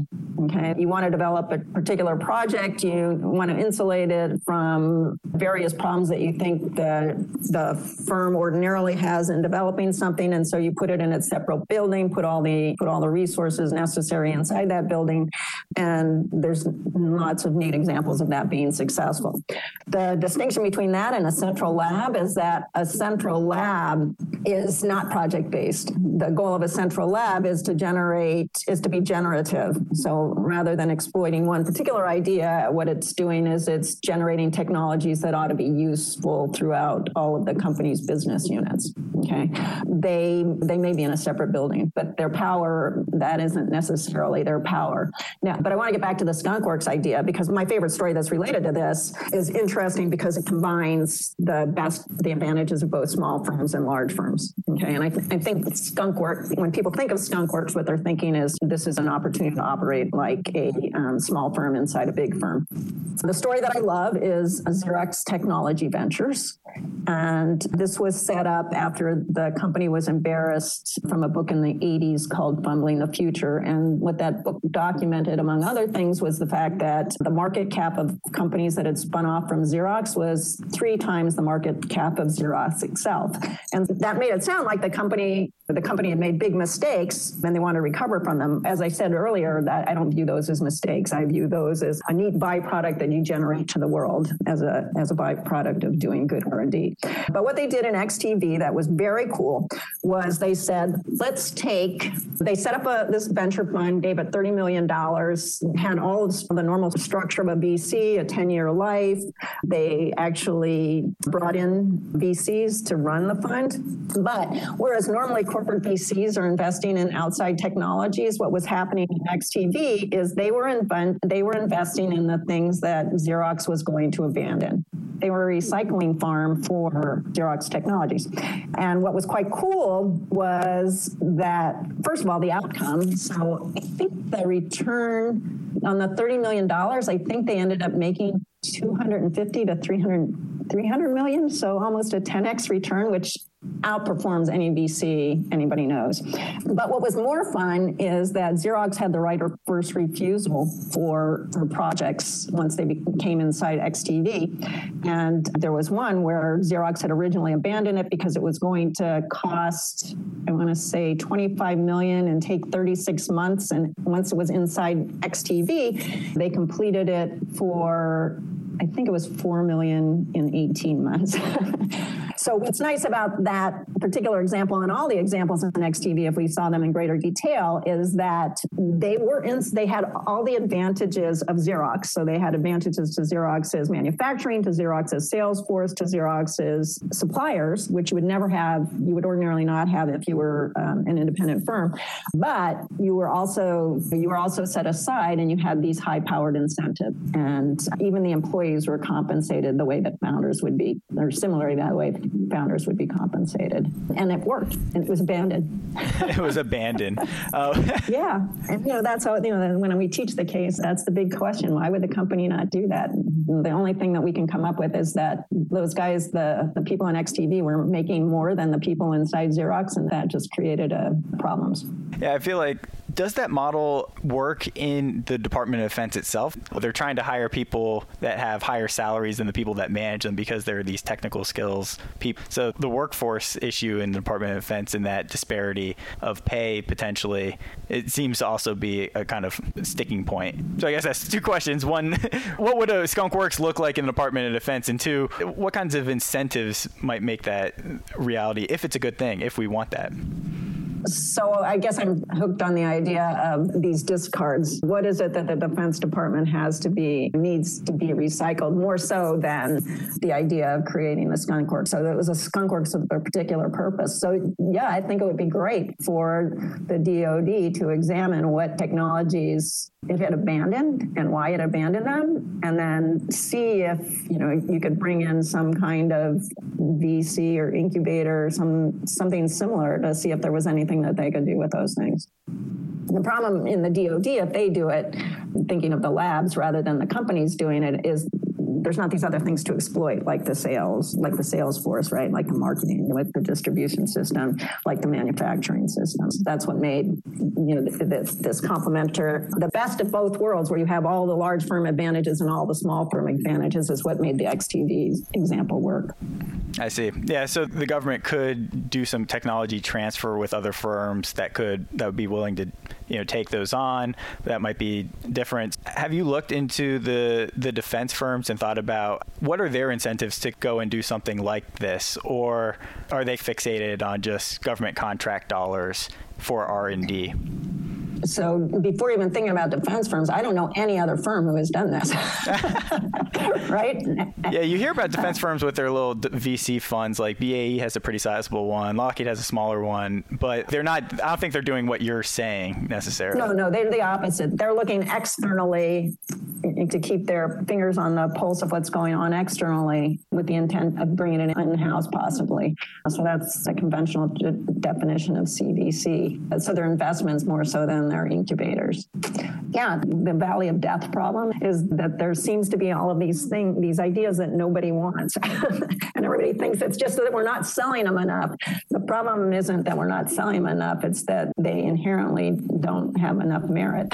Okay. You want to develop a particular project, you want to insulate it from various problems that you think the, the firm ordinarily has in developing something. And so you put it in a separate building, put all the put all the resources necessary inside that building. And there's lots of neat examples of that being successful. The distinction between that and a central lab is that a central lab is not project based. The goal of a central lab is to generate is to be generative. So rather than exploiting one particular idea, what it's doing is it's generating technologies that ought to be useful throughout all of the company's business units. Okay. They they may be in a separate building, but their power, that isn't necessarily their power. Now, but I want to get back to the skunkworks idea because my favorite story that's related to this is interesting because it combines the best the advantages of both small firms and large firms. Okay. And I, th- I think skunkwork, when people think of skunkworks, what they're thinking is this is an opportunity to operate like a um, small firm inside a big firm. So the story that I love is Xerox Technology Ventures. And this was set up after the company was embarrassed from a book in the 80s called Fumbling the Future. And what that book documented, among other things, was the fact that the market cap of companies that had spun off from Xerox was three times the market cap of Xerox itself. And that made it sound like the company the company had made big mistakes and they want to recover from them. As I said earlier, that I don't view those as mistakes. I view those as a neat byproduct that you generate to the world as a as a byproduct of doing good R&D. But what they did in XTV that was very cool was they said, let's take. They set up a this venture fund, gave it thirty million dollars, had all of the normal structure of a VC, a ten year life. They actually brought in VCs to run the fund, but whereas normally corporate VCs are investing in outside technologies, what was happening in XTV is they were they were investing in the things that Xerox was going to abandon. They were a recycling farm for Xerox Technologies. And what was quite cool was that, first of all, the outcome. So I think the return on the $30 million, I think they ended up making 250 to 300, 300 million. So almost a 10x return, which outperforms any VC anybody knows. But what was more fun is that Xerox had the right of first refusal for, for projects once they came inside XTV. And there was one where Xerox had originally abandoned it because it was going to cost, I want to say 25 million and take 36 months. And once it was inside XTV, they completed it for I think it was 4 million in 18 months. (laughs) so what's nice about that particular example and all the examples in XTV, if we saw them in greater detail, is that they were in, they had all the advantages of Xerox. So they had advantages to Xerox's manufacturing, to Xerox's sales force, to Xerox's suppliers, which you would never have, you would ordinarily not have if you were um, an independent firm. But you were also you were also set aside and you had these high powered incentives. And even the employees were compensated the way that founders would be, or similarly that way founders would be compensated. And it worked, and it was abandoned. (laughs) it was abandoned. Uh, (laughs) yeah, and you know that's how you know when we teach the case, that's the big question: why would the company not do that? The only thing that we can come up with is that those guys, the the people in XTV, were making more than the people inside Xerox, and that just created uh, problems. Yeah, I feel like does that model work in the Department of Defense itself? They're trying to hire people that have higher salaries than the people that manage them because there are these technical skills people. So the workforce issue in the Department of Defense and that disparity of pay potentially, it seems to also be a kind of sticking point. So I guess that's two questions. One, (laughs) what would a Skunk Works look like in the Department of Defense? And two, what kinds of incentives might make that reality if it's a good thing, if we want that? So I guess I'm hooked on the idea of these discards. What is it that the Defense Department has to be needs to be recycled more so than the idea of creating a skunk works? So it was a skunk works with a particular purpose. So yeah, I think it would be great for the DoD to examine what technologies it had abandoned and why it abandoned them, and then see if you know you could bring in some kind of VC or incubator, or some something similar to see if there was anything that they could do with those things. The problem in the DoD, if they do it, thinking of the labs rather than the companies doing it, is there's not these other things to exploit, like the sales, like the sales force, right? Like the marketing, like the distribution system, like the manufacturing systems. That's what made you know this, this complementer the best of both worlds, where you have all the large firm advantages and all the small firm advantages, is what made the XTV example work. I see. Yeah, so the government could do some technology transfer with other firms that could that would be willing to, you know, take those on. That might be different. Have you looked into the the defense firms and thought about what are their incentives to go and do something like this, or are they fixated on just government contract dollars for R and D? So before even thinking about defense firms, I don't know any other firm who has done this. (laughs) right? Yeah, you hear about defense firms with their little VC funds. Like BAE has a pretty sizable one, Lockheed has a smaller one, but they're not. I don't think they're doing what you're saying necessarily. No, no, they're the opposite. They're looking externally to keep their fingers on the pulse of what's going on externally, with the intent of bringing it in-house, possibly. So that's a conventional definition of CVC. So their investments more so than their incubators. Yeah, the valley of death problem is that there seems to be all of these things, these ideas that nobody wants. (laughs) and everybody thinks it's just that we're not selling them enough. The problem isn't that we're not selling them enough, it's that they inherently don't have enough merit.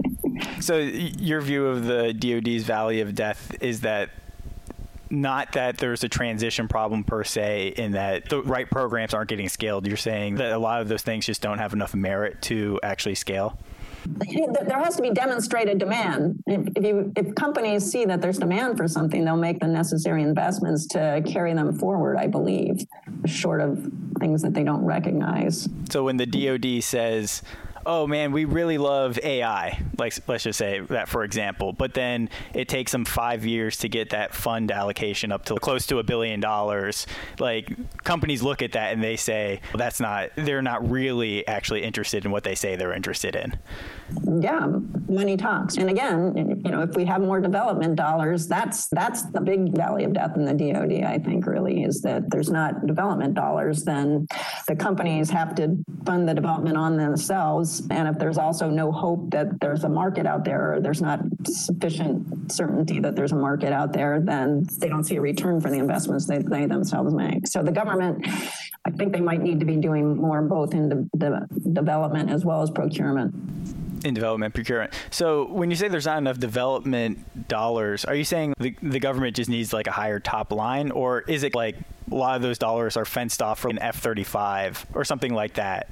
(laughs) so, your view of the DoD's valley of death is that not that there's a transition problem per se in that the right programs aren't getting scaled. You're saying that a lot of those things just don't have enough merit to actually scale? there has to be demonstrated demand. If, if, you if companies see that there's demand for something, they'll make the necessary investments to carry them forward. I believe, short of things that they don't recognize. So when the DoD says oh man, we really love AI. Like let's just say that for example, but then it takes them five years to get that fund allocation up to close to a billion dollars. Like companies look at that and they say well, that's not. They're not really actually interested in what they say they're interested in. Yeah, money talks. And again, you know, if we have more development dollars, that's that's the big valley of death in the DoD. I think really is that there's not development dollars, then the companies have to fund the development on themselves and if there's also no hope that there's a market out there, or there's not sufficient certainty that there's a market out there, then they don't see a return for the investments they, they themselves make. So the government, I think they might need to be doing more both in the, development as well as procurement in development procurement. So when you say there's not enough development dollars, are you saying the, the government just needs like a higher top line, or is it like a lot of those dollars are fenced off from an F-35 or something like that?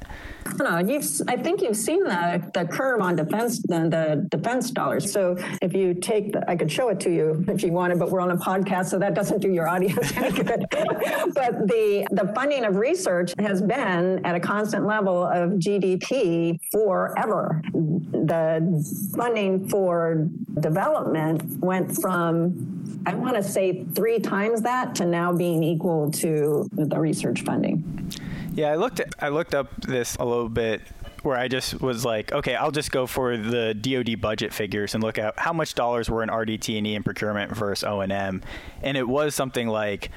No, you've, I think you've seen the, the curve on defense, the, the defense dollars. So if you take, the, I could show it to you if you wanted, but we're on a podcast, so that doesn't do your audience any good. (laughs) but the, the funding of research has been at a constant level of GDP forever. The funding for development went from, I want to say, three times that to now being equal to the research funding. Yeah, I looked I looked up this a little bit where I just was like, okay, I'll just go for the DoD budget figures and look at how much dollars were in RDT&E and procurement versus O&M, and it was something like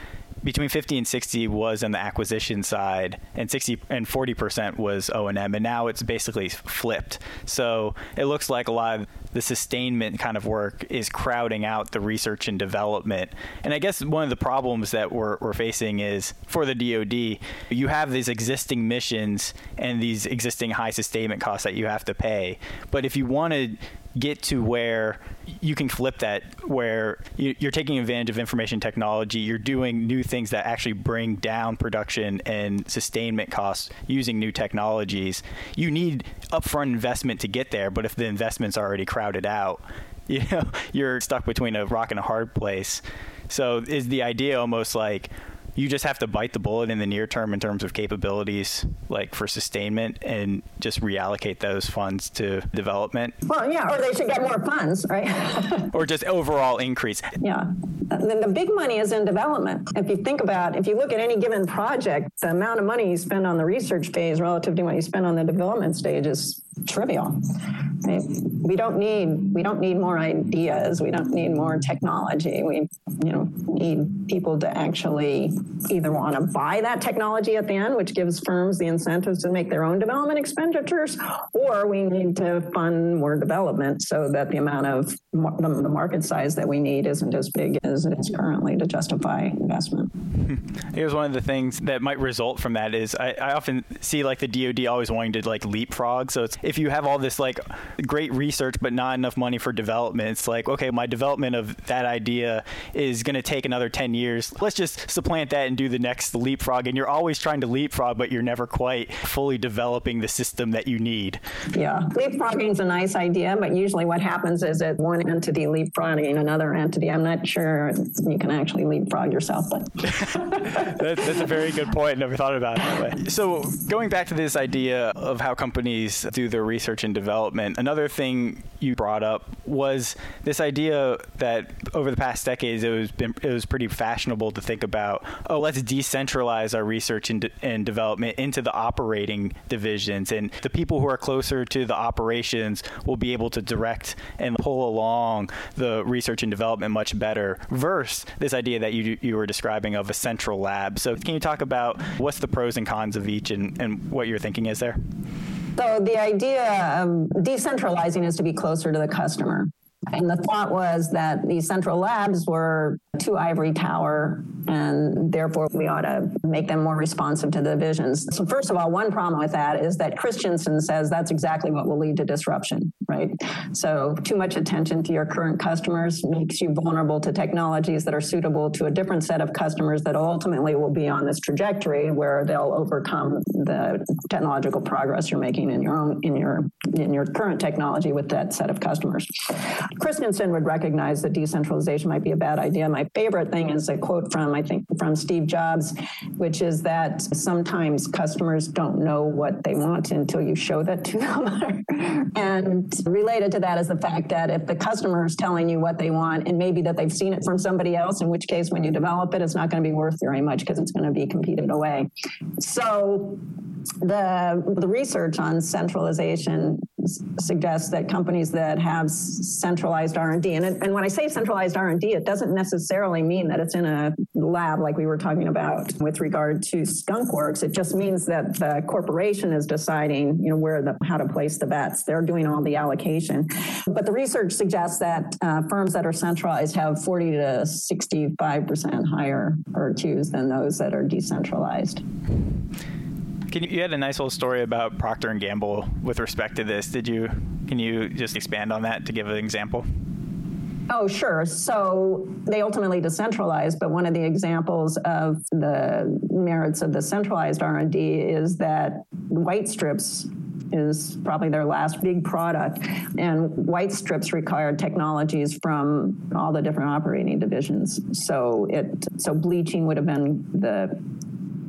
between 50 and 60 was on the acquisition side and 60 and 40 percent was o&m and now it's basically flipped. So it looks like a lot of the sustainment kind of work is crowding out the research and development. And i guess one of the problems that we're, we're facing is for the dod you have these existing missions and these existing high sustainment costs that you have to pay. But if you want to get to where you can flip that where you're taking advantage of information technology you're doing new things that actually bring down production and sustainment costs using new technologies. You need upfront investment to get there but if the investment's already crowded out (laughs) you know you're stuck between a rock and a hard place. So is the idea almost like you just have to bite the bullet in the near term in terms of capabilities, like for sustainment, and just reallocate those funds to development. Well, yeah, or they should get more funds, right? (laughs) or just overall increase. Yeah. Then the big money is in development. If you think about, if you look at any given project, the amount of money you spend on the research phase relative to what you spend on the development stage is trivial. Right? We don't need we don't need more ideas. We don't need more technology. We you know need people to actually either want to buy that technology at the end, which gives firms the incentives to make their own development expenditures, or we need to fund more development so that the amount of the market size that we need isn't as big as it is currently to justify investment. (laughs) Here's one of the things that might result from that is I, I often see like the DoD always wanting to like leapfrog. So it's if you have all this like great research but not enough money for development, it's like, okay, my development of that idea is going to take another 10 years. Let's just supplant that and do the next leapfrog. And you're always trying to leapfrog, but you're never quite fully developing the system that you need. Yeah, leapfrogging is a nice idea, but usually what happens is that one entity leapfrogging another entity. I'm not sure you can actually leapfrog yourself, but (laughs) (laughs) that's, that's, a very good point. Never thought about it that way. So going back to this idea of how companies do their research and development. Another thing you brought up was this idea that over the past decades it was been it was pretty fashionable to think about oh let's decentralize our research and, de- and development into the operating divisions and the people who are closer to the operations will be able to direct and pull along the research and development much better versus this idea that you you were describing of a central lab so can you talk about what's the pros and cons of each and, and what your thinking is there so the idea of decentralizing is to be closer to the customer. And the thought was that these central labs were too ivory tower, and therefore we ought to make them more responsive to the visions. So, first of all, one problem with that is that Christensen says that's exactly what will lead to disruption. right? So too much attention to your current customers makes you vulnerable to technologies that are suitable to a different set of customers that ultimately will be on this trajectory where they'll overcome the technological progress you're making in your own in your in your current technology with that set of customers. Christensen would recognize that decentralization might be a bad idea. My favorite thing is a quote from I think from Steve Jobs, which is that sometimes customers don't know what they want until you show that to them. (laughs) and related to that is the fact that if the customer is telling you what they want and maybe that they've seen it from somebody else, in which case when you develop it, it's not going to be worth very much because it's going to be competed away. So the the research on centralization suggests that companies that have centralized R&D, and, and when I say centralized R&D, it doesn't necessarily mean that it's in a lab like we were talking about with regard to skunkworks. It just means that the corporation is deciding, you know, where the how to place the bets. They're doing all the allocation. But the research suggests that uh, firms that are centralized have 40 to 65 percent higher RQs than those that are decentralized. Can you, you had a nice little story about Procter and Gamble with respect to this. Did you? Can you just expand on that to give an example? Oh, sure. So they ultimately decentralized, but one of the examples of the merits of the centralized R&D is that white strips is probably their last big product. And white strips required technologies from all the different operating divisions. So it so bleaching would have been the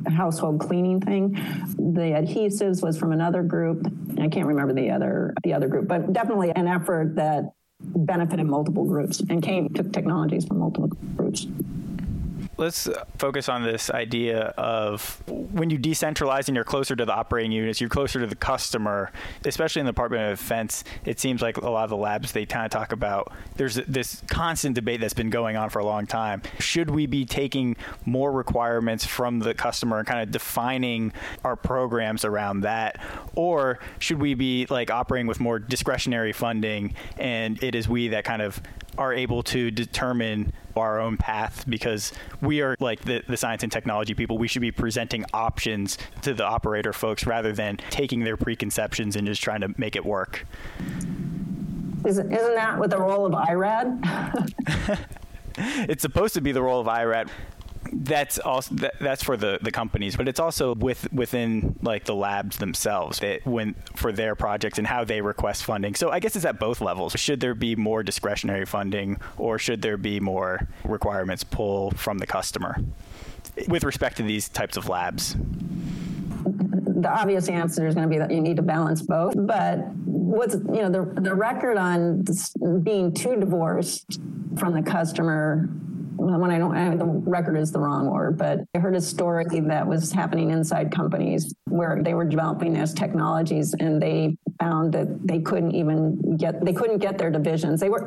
household cleaning thing. The adhesives was from another group. I can't remember the other the other group, but definitely an effort that benefited multiple groups and came took technologies from multiple groups let's focus on this idea of when you decentralize and you're closer to the operating units, you're closer to the customer, especially in the Department of Defense. It seems like a lot of the labs they kind of talk about there's this constant debate that's been going on for a long time. Should we be taking more requirements from the customer and kind of defining our programs around that? Or should we be like operating with more discretionary funding and it is we that kind of are able to determine our own path because we are like the, the science and technology people. We should be presenting options to the operator folks rather than taking their preconceptions and just trying to make it work. Isn't, isn't that what the role of IRAD? (laughs) it's supposed to be the role of IRAD that's also that, that's for the the companies but it's also with within like the labs themselves that when for their projects and how they request funding so i guess it's at both levels should there be more discretionary funding or should there be more requirements pull from the customer with respect to these types of labs the obvious answer is going to be that you need to balance both. But what's you know the the record on being too divorced from the customer when I don't, I, the record is the wrong word, but I heard a story that was happening inside companies where they were developing these technologies and they found that they couldn't even get they couldn't get their divisions. They were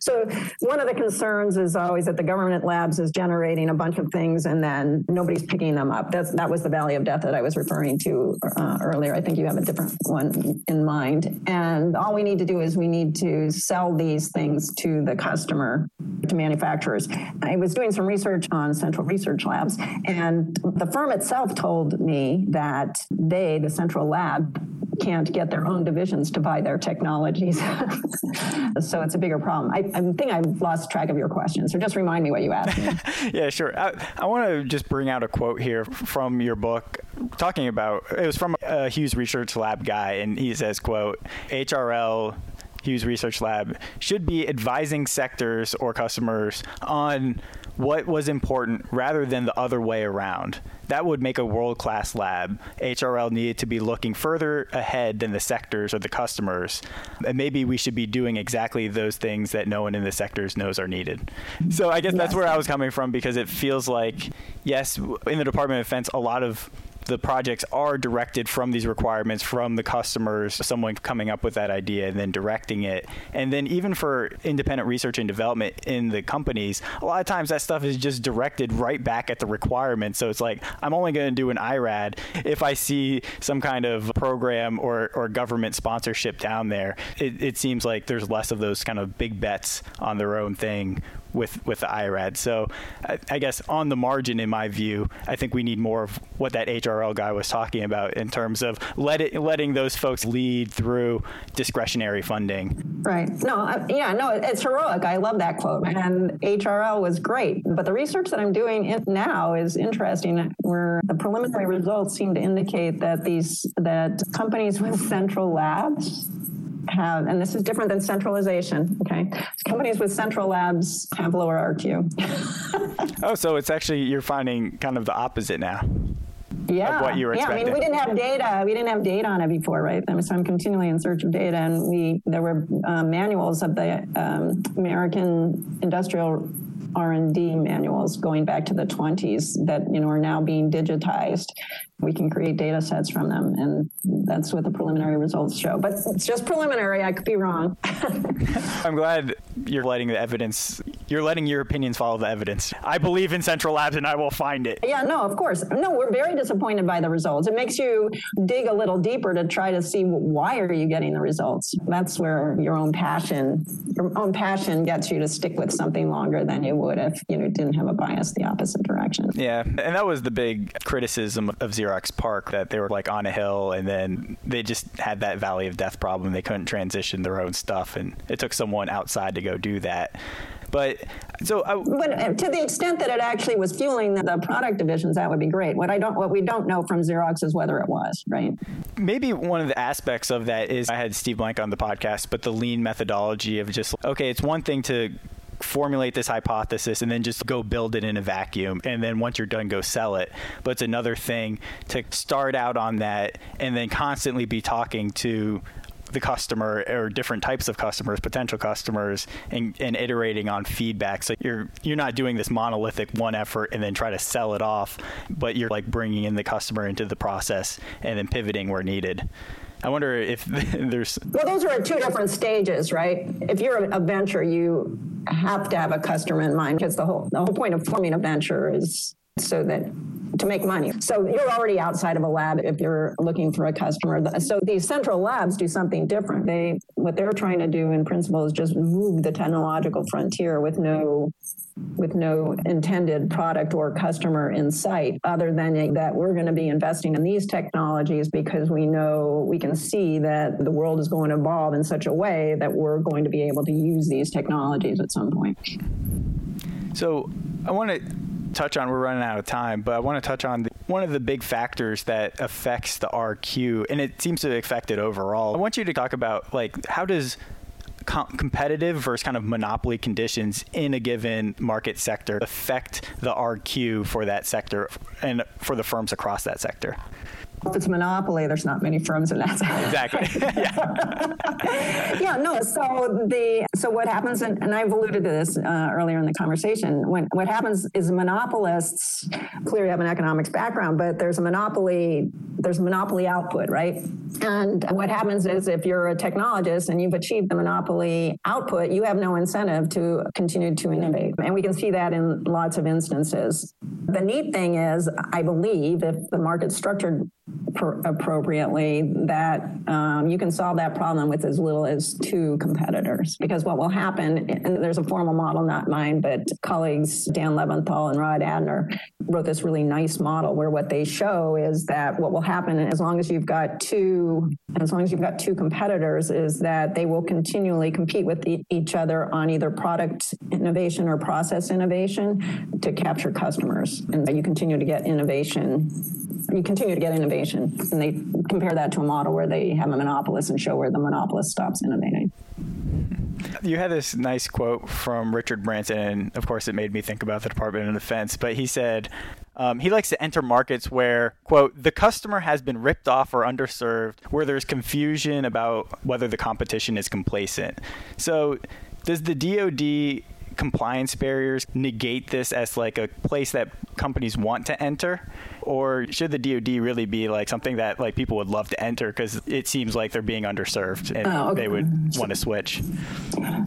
so one of the concerns is always that the government labs is generating a bunch of things and then nobody's picking them up. That's that was the valley of death that I was referring to uh, earlier. I think you have a different one in mind. And all we need to do is we need to sell these things to the customer, to manufacturers. I was doing some research on Central Research Labs, and the firm itself told me that they, the Central Lab, can't get their own divisions to buy their technologies. (laughs) so it's a bigger problem. I, I, think I've lost track of your question. So just remind me what you asked me. (laughs) yeah, sure. I, I want to just bring out a quote here from your book talking about it was from a Hughes Research Lab guy, and he says, quote, HRL Hughes Research Lab should be advising sectors or customers on what was important rather than the other way around. That would make a world class lab. HRL needed to be looking further ahead than the sectors or the customers. And maybe we should be doing exactly those things that no one in the sectors knows are needed. So I guess yes. that's where I was coming from because it feels like, yes, in the Department of Defense, a lot of the projects are directed from these requirements from the customers, someone coming up with that idea and then directing it. And then even for independent research and development in the companies, a lot of times that stuff is just directed right back at the requirements. So it's like, I'm only going to do an IRAD if I see some kind of program or, or government sponsorship down there. It, it seems like there's less of those kind of big bets on their own thing with with the IRAD. So I, I, guess on the margin, in my view, I think we need more of what that HRL guy was talking about in terms of let it, letting those folks lead through discretionary funding. Right. No. I, yeah. No. It's heroic. I love that quote. And HRL was great, but the research that I'm doing now is interesting. Where the preliminary results seem to indicate that these that companies with central labs have, and this is different than centralization, okay? Companies with central labs have lower RQ. (laughs) oh, so it's actually, you're finding kind of the opposite now. Yeah. what you were expecting. yeah, I mean, we didn't have data. We didn't have data on it before, right? So I'm continually in search of data, and we there were uh, manuals of the um, American Industrial R&D manuals going back to the 20s that you know are now being digitized we can create data sets from them and that's what the preliminary results show. But it's just preliminary i could be wrong. (laughs) I'm glad you're letting the evidence you're letting your opinions follow the evidence. I believe in central labs and i will find it. Yeah no of course. No we're very disappointed by the results. It makes you dig a little deeper to try to see why are you getting the results. That's where your own passion your own passion gets you to stick with something longer than you would if you know didn't have a bias the opposite direction. Yeah and that was the big criticism of zero Xerox PARC that they were like on a hill and then they just had that valley of death problem. They couldn't transition their own stuff, and it took someone outside to go do that. But so, I, but uh, to the extent that it actually was fueling the, the, product divisions, that would be great. What I don't, what we don't know from Xerox is whether it was right. Maybe one of the aspects of that is I had Steve Blank on the podcast, but the lean methodology of just okay, it's one thing to formulate this hypothesis and then just go build it in a vacuum and then once you're done go sell it but it's another thing to start out on that and then constantly be talking to the customer or different types of customers, potential customers, and, and, iterating on feedback. So you're you're not doing this monolithic one effort and then try to sell it off, but you're like bringing in the customer into the process and then pivoting where needed. I wonder if (laughs) there's. Well, those are at two different stages, right? If you're a venture, you have to have a customer in mind because the whole the whole point of forming a venture is so that to make money. So you're already outside of a lab if you're looking for a customer. So these central labs do something different. They what they're trying to do in principle is just move the technological frontier with no with no intended product or customer in sight other than that we're going to be investing in these technologies because we know we can see that the world is going to evolve in such a way that we're going to be able to use these technologies at some point. So I want to touch on we're running out of time but i want to touch on the, one of the big factors that affects the rq and it seems to affect it overall i want you to talk about like how does com- competitive versus kind of monopoly conditions in a given market sector affect the RQ for that sector and for the firms across that sector? If it's monopoly, there's not many firms in that. (laughs) Exactly. (laughs) (laughs) yeah. yeah. No. So the so what happens, and, and I've alluded to this uh, earlier in the conversation. When what happens is monopolists clearly have an economics background, but there's a monopoly. There's monopoly output, right? And what happens is if you're a technologist and you've achieved the monopoly output, you have no incentive to continue to innovate, and we can see that in lots of instances. The neat thing is, I believe, if the market's structured appropriately that um, you can solve that problem with as little as two competitors. Because what will happen, and there's a formal model, not mine, but colleagues Dan Levinthal and Ron Adner wrote this really nice model where what they show is that what will happen as long as you've got two, as long as you've got two competitors, is that they will continually compete with each other on either product innovation or process innovation to capture customers, and you continue to get innovation you continue to get innovation. And they compare that to a model where they have a monopolist and show where the monopolist stops innovating. You had this nice quote from Richard Branson, and of course, it made me think about the Department of Defense. But he said um, he likes to enter markets where, quote, the customer has been ripped off or underserved, where there's confusion about whether the competition is complacent. So, does the DoD compliance barriers negate this as like a place that companies want to enter? Or should the DoD really be like something that like people would love to enter because it seems like they're being underserved and oh, okay. they would want to switch?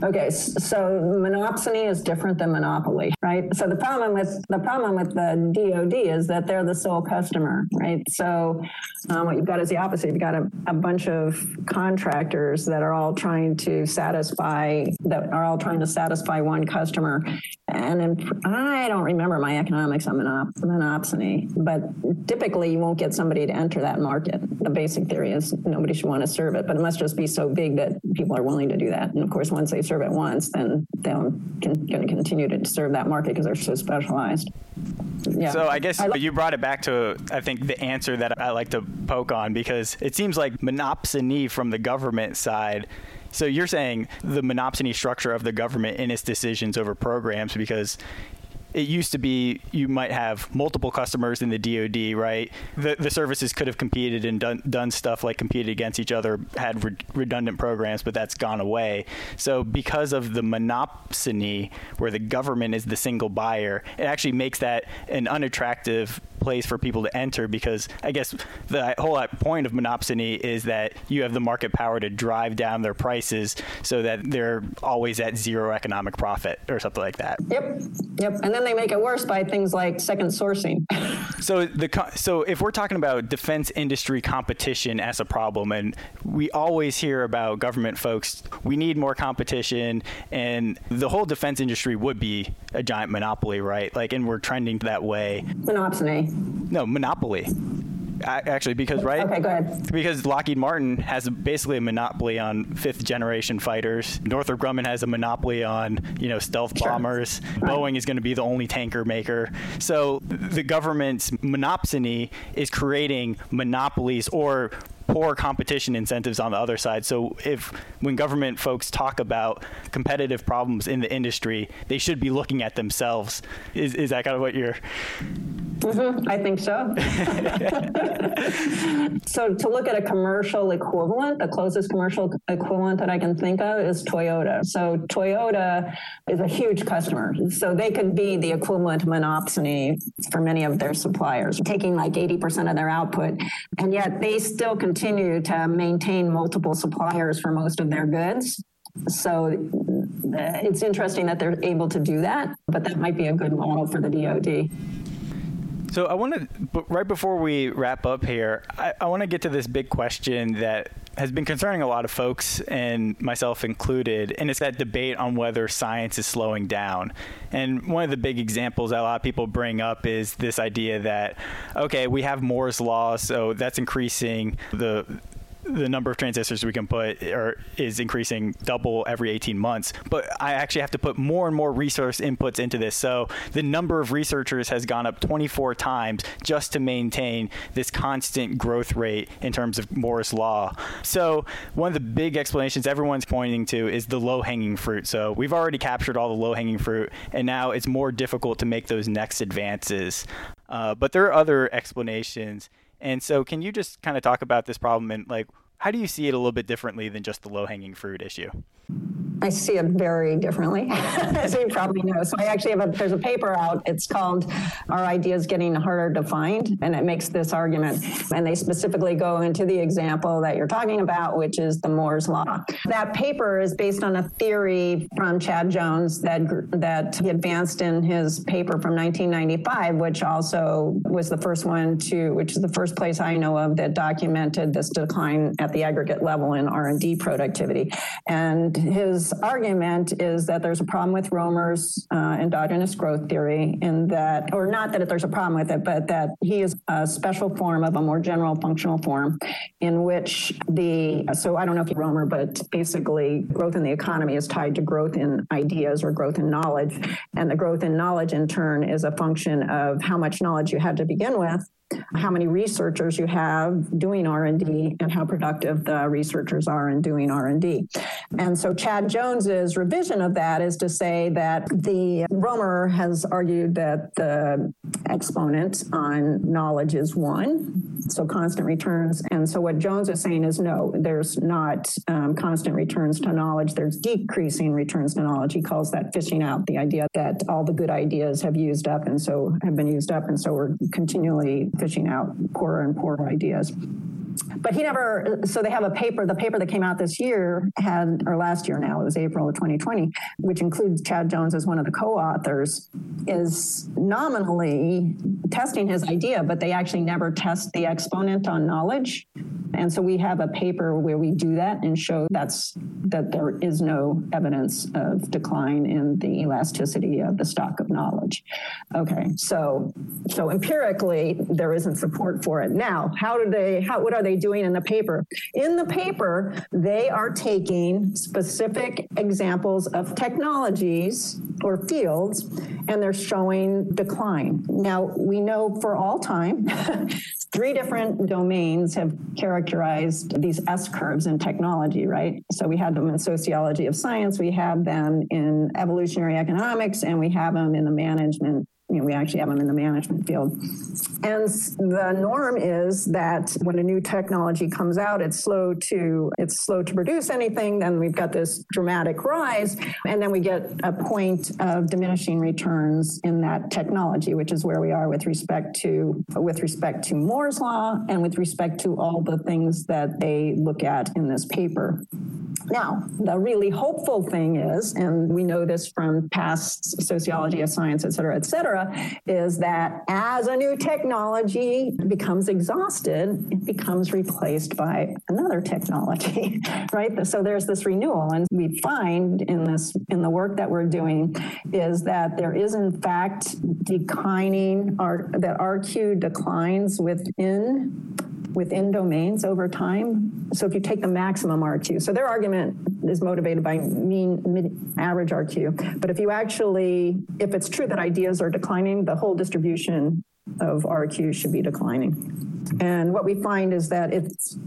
Okay, so monopsony is different than monopoly, right? So the problem with the problem with the DoD is that they're the sole customer, right? So um, what you've got is the opposite. You've got a, a bunch of contractors that are all trying to satisfy that are all trying to satisfy one customer. And in, I don't remember my economics on monop- monopsony, but typically you won't get somebody to enter that market. The basic theory is nobody should want to serve it, but it must just be so big that people are willing to do that. And of course, once they serve it once, then they're going to continue to serve that market because they're so specialized. Yeah. So I guess I you brought it back to I think the answer that I like to poke on because it seems like monopsony from the government side so you're saying the monopsony structure of the government in its decisions over programs because it used to be you might have multiple customers in the DoD, right? The, the services could have competed and done, done stuff like competed against each other, had re- redundant programs, but that's gone away. So because of the monopsony, where the government is the single buyer, it actually makes that an unattractive place for people to enter because I guess the whole point of monopsony is that you have the market power to drive down their prices so that they're always at zero economic profit or something like that. Yep. Yep. And then they make it worse by things like second sourcing. (laughs) so the so if we're talking about defense industry competition as a problem, and we always hear about government folks, we need more competition, and the whole defense industry would be a giant monopoly, right? Like, and we're trending that way. Monopsony. No, monopoly. Actually because right? Okay go ahead. Because lockheed martin has basically a monopoly on fifth generation fighters. Northrop grumman has a monopoly on you know stealth sure. bombers. Right. boeing is going to be the only tanker maker. So the government's monopsony is creating monopolies or poor competition incentives on the other side. So if when government folks talk about competitive problems in the industry, they should be looking at themselves. Is is that kind of what you're Mm-hmm, I think so. (laughs) so to look at a commercial equivalent, the closest commercial equivalent that I can think of is Toyota. So Toyota is a huge customer. So they could be the equivalent monopsony for many of their suppliers, taking like 80% of their output. And yet they still continue to maintain multiple suppliers for most of their goods. So uh, it's interesting that they're able to do that, but that might be a good model for the DoD. So I want to, right before we wrap up here, I, I want to get to this big question that has been concerning a lot of folks, and myself included, and it's that debate on whether science is slowing down. And one of the big examples that a lot of people bring up is this idea that, okay, we have Moore's law, so that's increasing the the number of transistors we can put are, is increasing double every 18 months. But I actually have to put more and more resource inputs into this. So the number of researchers has gone up 24 times just to maintain this constant growth rate in terms of Moore's law. So one of the big explanations everyone's pointing to is the low hanging fruit. So we've already captured all the low hanging fruit, and now it's more difficult to make those next advances. Uh, but there are other explanations. And so, can you just kind of talk about this problem and like how do you see it a little bit differently than just the low hanging fruit issue? I see it very differently, (laughs) as you probably know. So I actually have a there's a paper out. It's called "Are Ideas Getting Harder to Find," and it makes this argument. And they specifically go into the example that you're talking about, which is the Moore's law. That paper is based on a theory from Chad Jones that that he advanced in his paper from 1995, which also was the first one to, which is the first place I know of that documented this decline at the aggregate level in R&D productivity. And his argument is that there's a problem with Romer's uh, endogenous growth theory, in that, or not that there's a problem with it, but that he is a special form of a more general functional form in which the, so I don't know if you Romer, but basically growth in the economy is tied to growth in ideas or growth in knowledge. And the growth in knowledge in turn is a function of how much knowledge you had to begin with how many researchers you have doing R&D and how productive the researchers are in doing R&D. And so Chad Jones's revision of that is to say that the Romer has argued that the exponent on knowledge is one, so constant returns. And so what Jones is saying is no, there's not um, constant returns to knowledge. There's decreasing returns to knowledge. He calls that fishing out, the idea that all the good ideas have used up and so have been used up. And so we're continually fishing out poorer and poorer ideas. but he never, so they have a paper, the paper that came out this year had, or last year now, it was April of 2020, which includes Chad Jones as one of the co authors, is nominally testing his idea, but they actually never test the exponent on knowledge. And so we have a paper where we do that and show that's that there is no evidence of decline in the elasticity of the stock of knowledge. Okay, so so empirically there isn't support for it. Now, how do they how what are they doing in the paper? In the paper, they are taking specific examples of technologies or fields and they're showing decline. Now, we know for all time (laughs) three different domains have characterized these S curves in technology, right? So we have them in sociology of science, we have them in evolutionary economics, and we have them in the management you know, we actually have them in the management field. And the norm is that when a new technology comes out, it's slow to it's slow to produce anything. Then we've got this dramatic rise, and then we get a point of diminishing returns in that technology, which is where we are with respect to with respect to Moore's law and with respect to all the things that they look at in this paper. Now, the really hopeful thing is, and we know this from past sociology of science, et cetera, et cetera, is that as a new technology becomes exhausted, it becomes replaced by another technology, (laughs) right? So there's this renewal. And we find in this, in the work that we're doing, is that there is in fact declining, our, that RQ declines within within domains over time. So if you take the maximum RQ, so their argument is motivated by mean average RQ. But if you actually, if it's true that ideas are declining, the whole distribution of RQ should be declining. And what we find is that it's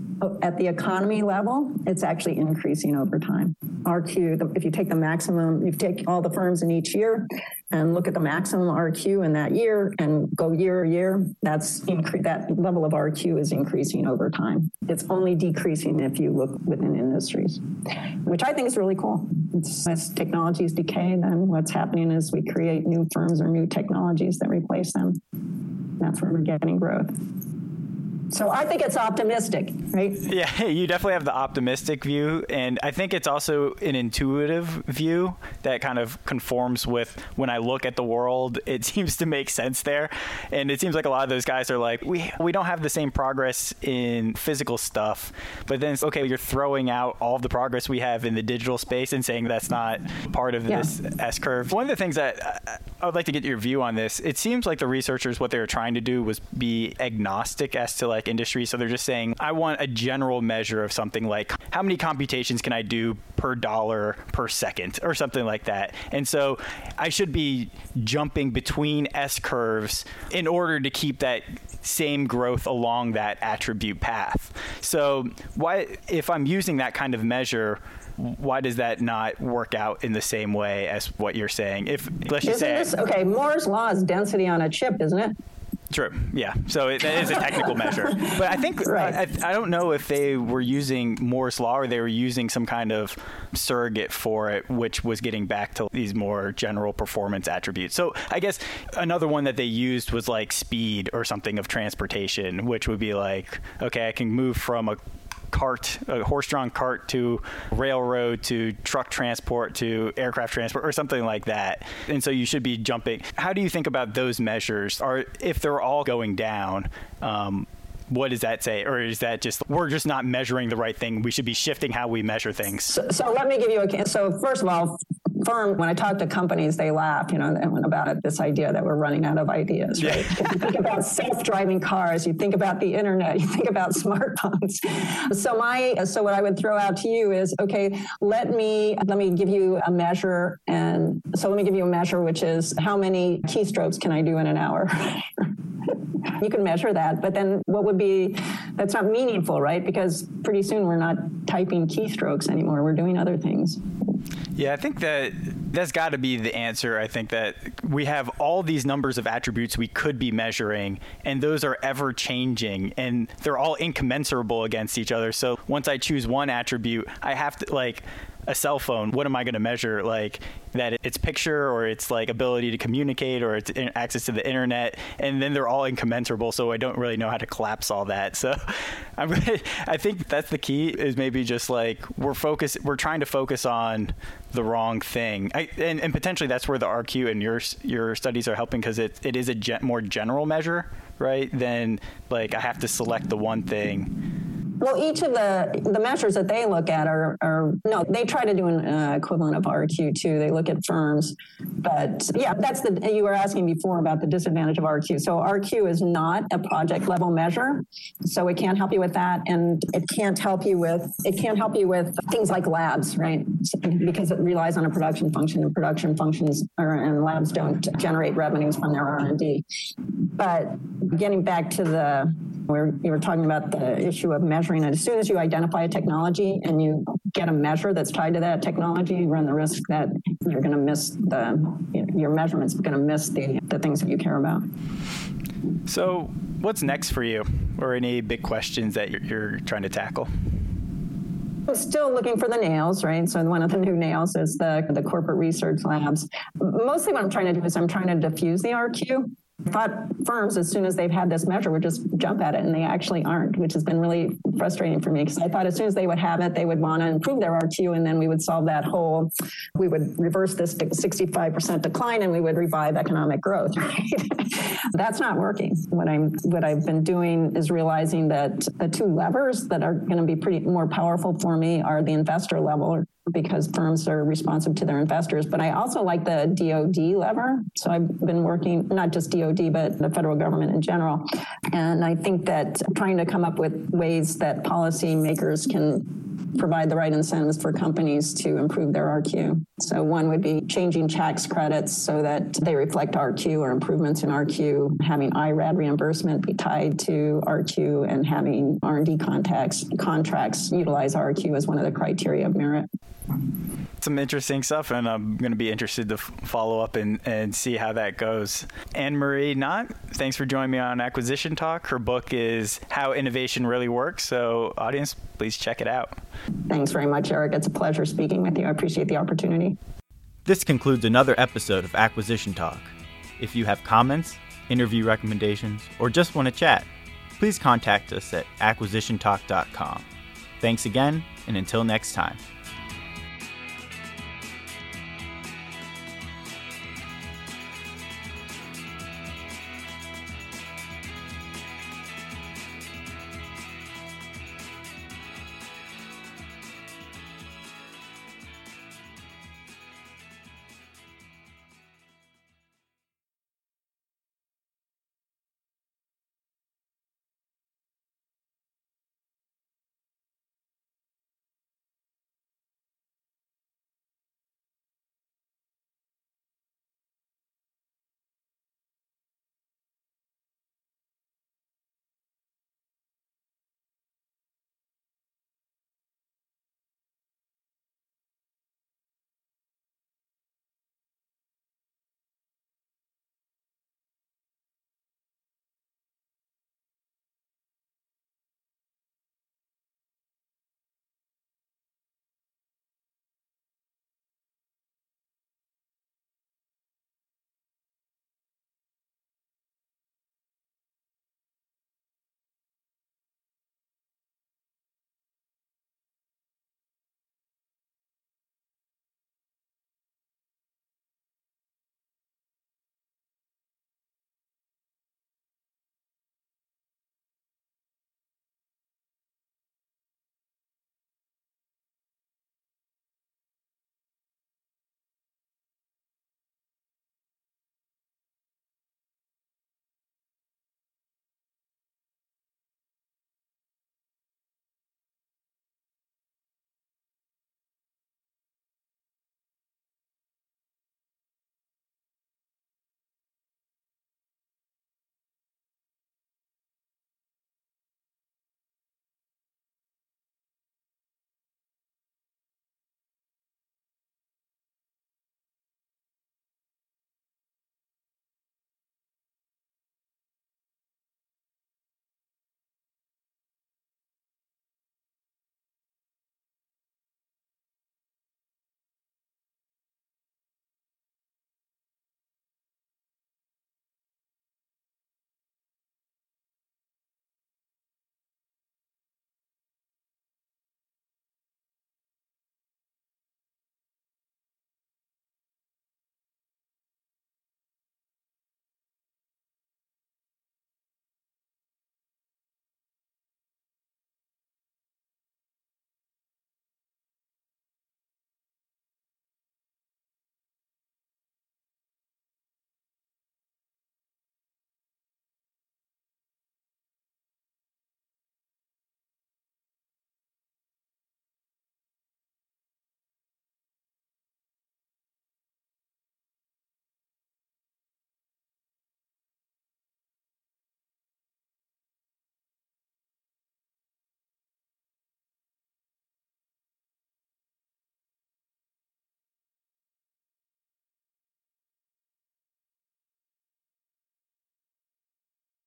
at the economy level, it's actually increasing over time. RQ, if you take the maximum, you take all the firms in each year and look at the maximum RQ in that year and go year year, that's incre- that level of RQ is increasing over time. It's only decreasing if you look within industries, which I think is really cool. It's, as technologies decay, then what's happening is we create new firms or new technologies that replace them. That's where we're getting growth. So I think it's optimistic, right? Yeah, you definitely have the optimistic view. And I think it's also an intuitive view that kind of conforms with when I look at the world, (laughs) it seems to make sense there. And it seems like a lot of those guys are like, we, we don't have the same progress in physical stuff. But then, okay, you're throwing out all of the progress we have in the digital space and saying that's not part of yeah. this S curve. One of the things that uh, I would like to get your view on this, it seems like the researchers, what they were trying to do was be agnostic as to like, like industry. So they're just saying, I want a general measure of something like how many computations can I do per dollar per second or something like that. And so I should be jumping between S curves in order to keep that same growth along that attribute path. So why if I'm using that kind of measure, why does that not work out in the same way as what you're saying? If let's just say, this, okay, Moore's law is density on a chip, isn't it? True. Yeah. So it, that is a technical measure. But I think right. I, I, don't know if they were using Moore's law or they were using some kind of surrogate for it, which was getting back to these more general performance attributes. So I guess another one that they used was like speed or something of transportation, which would be like, okay, I can move from a cart, a horse-drawn cart to railroad to truck transport to aircraft transport or something like that. And so you should be jumping. How do you think about those measures? Or if they're all going down, um, what does that say? Or is that just we're just not measuring the right thing? We should be shifting how we measure things. So, so let me give you a. So first of all, firm, when I talk to companies, they laugh, you know, and about it, this idea that we're running out of ideas, right? you think about self-driving cars, you think about the internet, you think about (laughs) smartphones. So my, so what I would throw out to you is, okay, let me, let me give you a measure. And so let me give you a measure, which is how many keystrokes can I do in an hour? (laughs) you can measure that, but then what would be, that's not meaningful, right? Because pretty soon we're not typing keystrokes anymore. We're doing other things. Yeah, I think that that's got to be the answer. I think that we have all these numbers of attributes we could be measuring, and those are ever changing, and they're all incommensurable against each other. So once I choose one attribute, I have to like a cell phone, what am I going to measure? Like that it's picture or it's like ability to communicate or it's access to the internet, and then they're all incommensurable. So I don't really know how to collapse all that. (laughs) So I'm, gonna, I think that's the key is maybe just like we're focus, we're trying to focus on the wrong thing, I, and, and potentially that's where the RQ and your your studies are helping because it, it is a gen, more general measure, right? Than like I have to select the one thing well, each of the the measures that they look at are, are no, they try to do an uh, equivalent of RQ too. They look at firms, but yeah, that's the you were asking before about the disadvantage of RQ. So RQ is not a project level measure, so it can't help you with that, and it can't help you with it can't help you with things like labs, right? Because it relies on a production function, and production functions are, and labs don't generate revenues from their R and D. But getting back to the where you were talking about the issue of it. As soon as you identify a technology and you get a measure that's tied to that technology, you run the risk that you're going to miss the your measurements are going to miss the the things that you care about. So, what's next for you, or any big questions that you're, you're trying to tackle? I'm still looking for the nails, right? So one of the new nails is the the corporate research labs. Mostly, what I'm trying to do is I'm trying to diffuse the RQ thought firms, as soon as they've had this measure, would just jump at it, and they actually aren't, which has been really frustrating for me because I thought as soon as they would have it, they would want to improve their RQ, and then we would solve that whole. We would reverse this 65% decline, and we would revive economic growth. (laughs) That's not working. What I'm, what I've been doing is realizing that the two levers that are going to be pretty more powerful for me are the investor level because firms are responsive to their investors. But I also like the DoD lever. So I've been working, not just DoD, but the federal government in general. And I think that trying to come up with ways that policymakers can provide the right incentives for companies to improve their RQ. So one would be changing tax credits so that they reflect RQ or improvements in RQ, having IRAD reimbursement be tied to RQ and having R&D contacts, contracts utilize RQ as one of the criteria of merit some interesting stuff, and I'm going to be interested to f- follow up and, and see how that goes. Anne Marie Knott, thanks for joining me on Acquisition Talk. Her book is How Innovation Really Works. So, audience, please check it out. Thanks very much, Eric. It's a pleasure speaking with you. I appreciate the opportunity. This concludes another episode of Acquisition Talk. If you have comments, interview recommendations, or just want to chat, please contact us at acquisitiontalk.com. Thanks again, and until next time.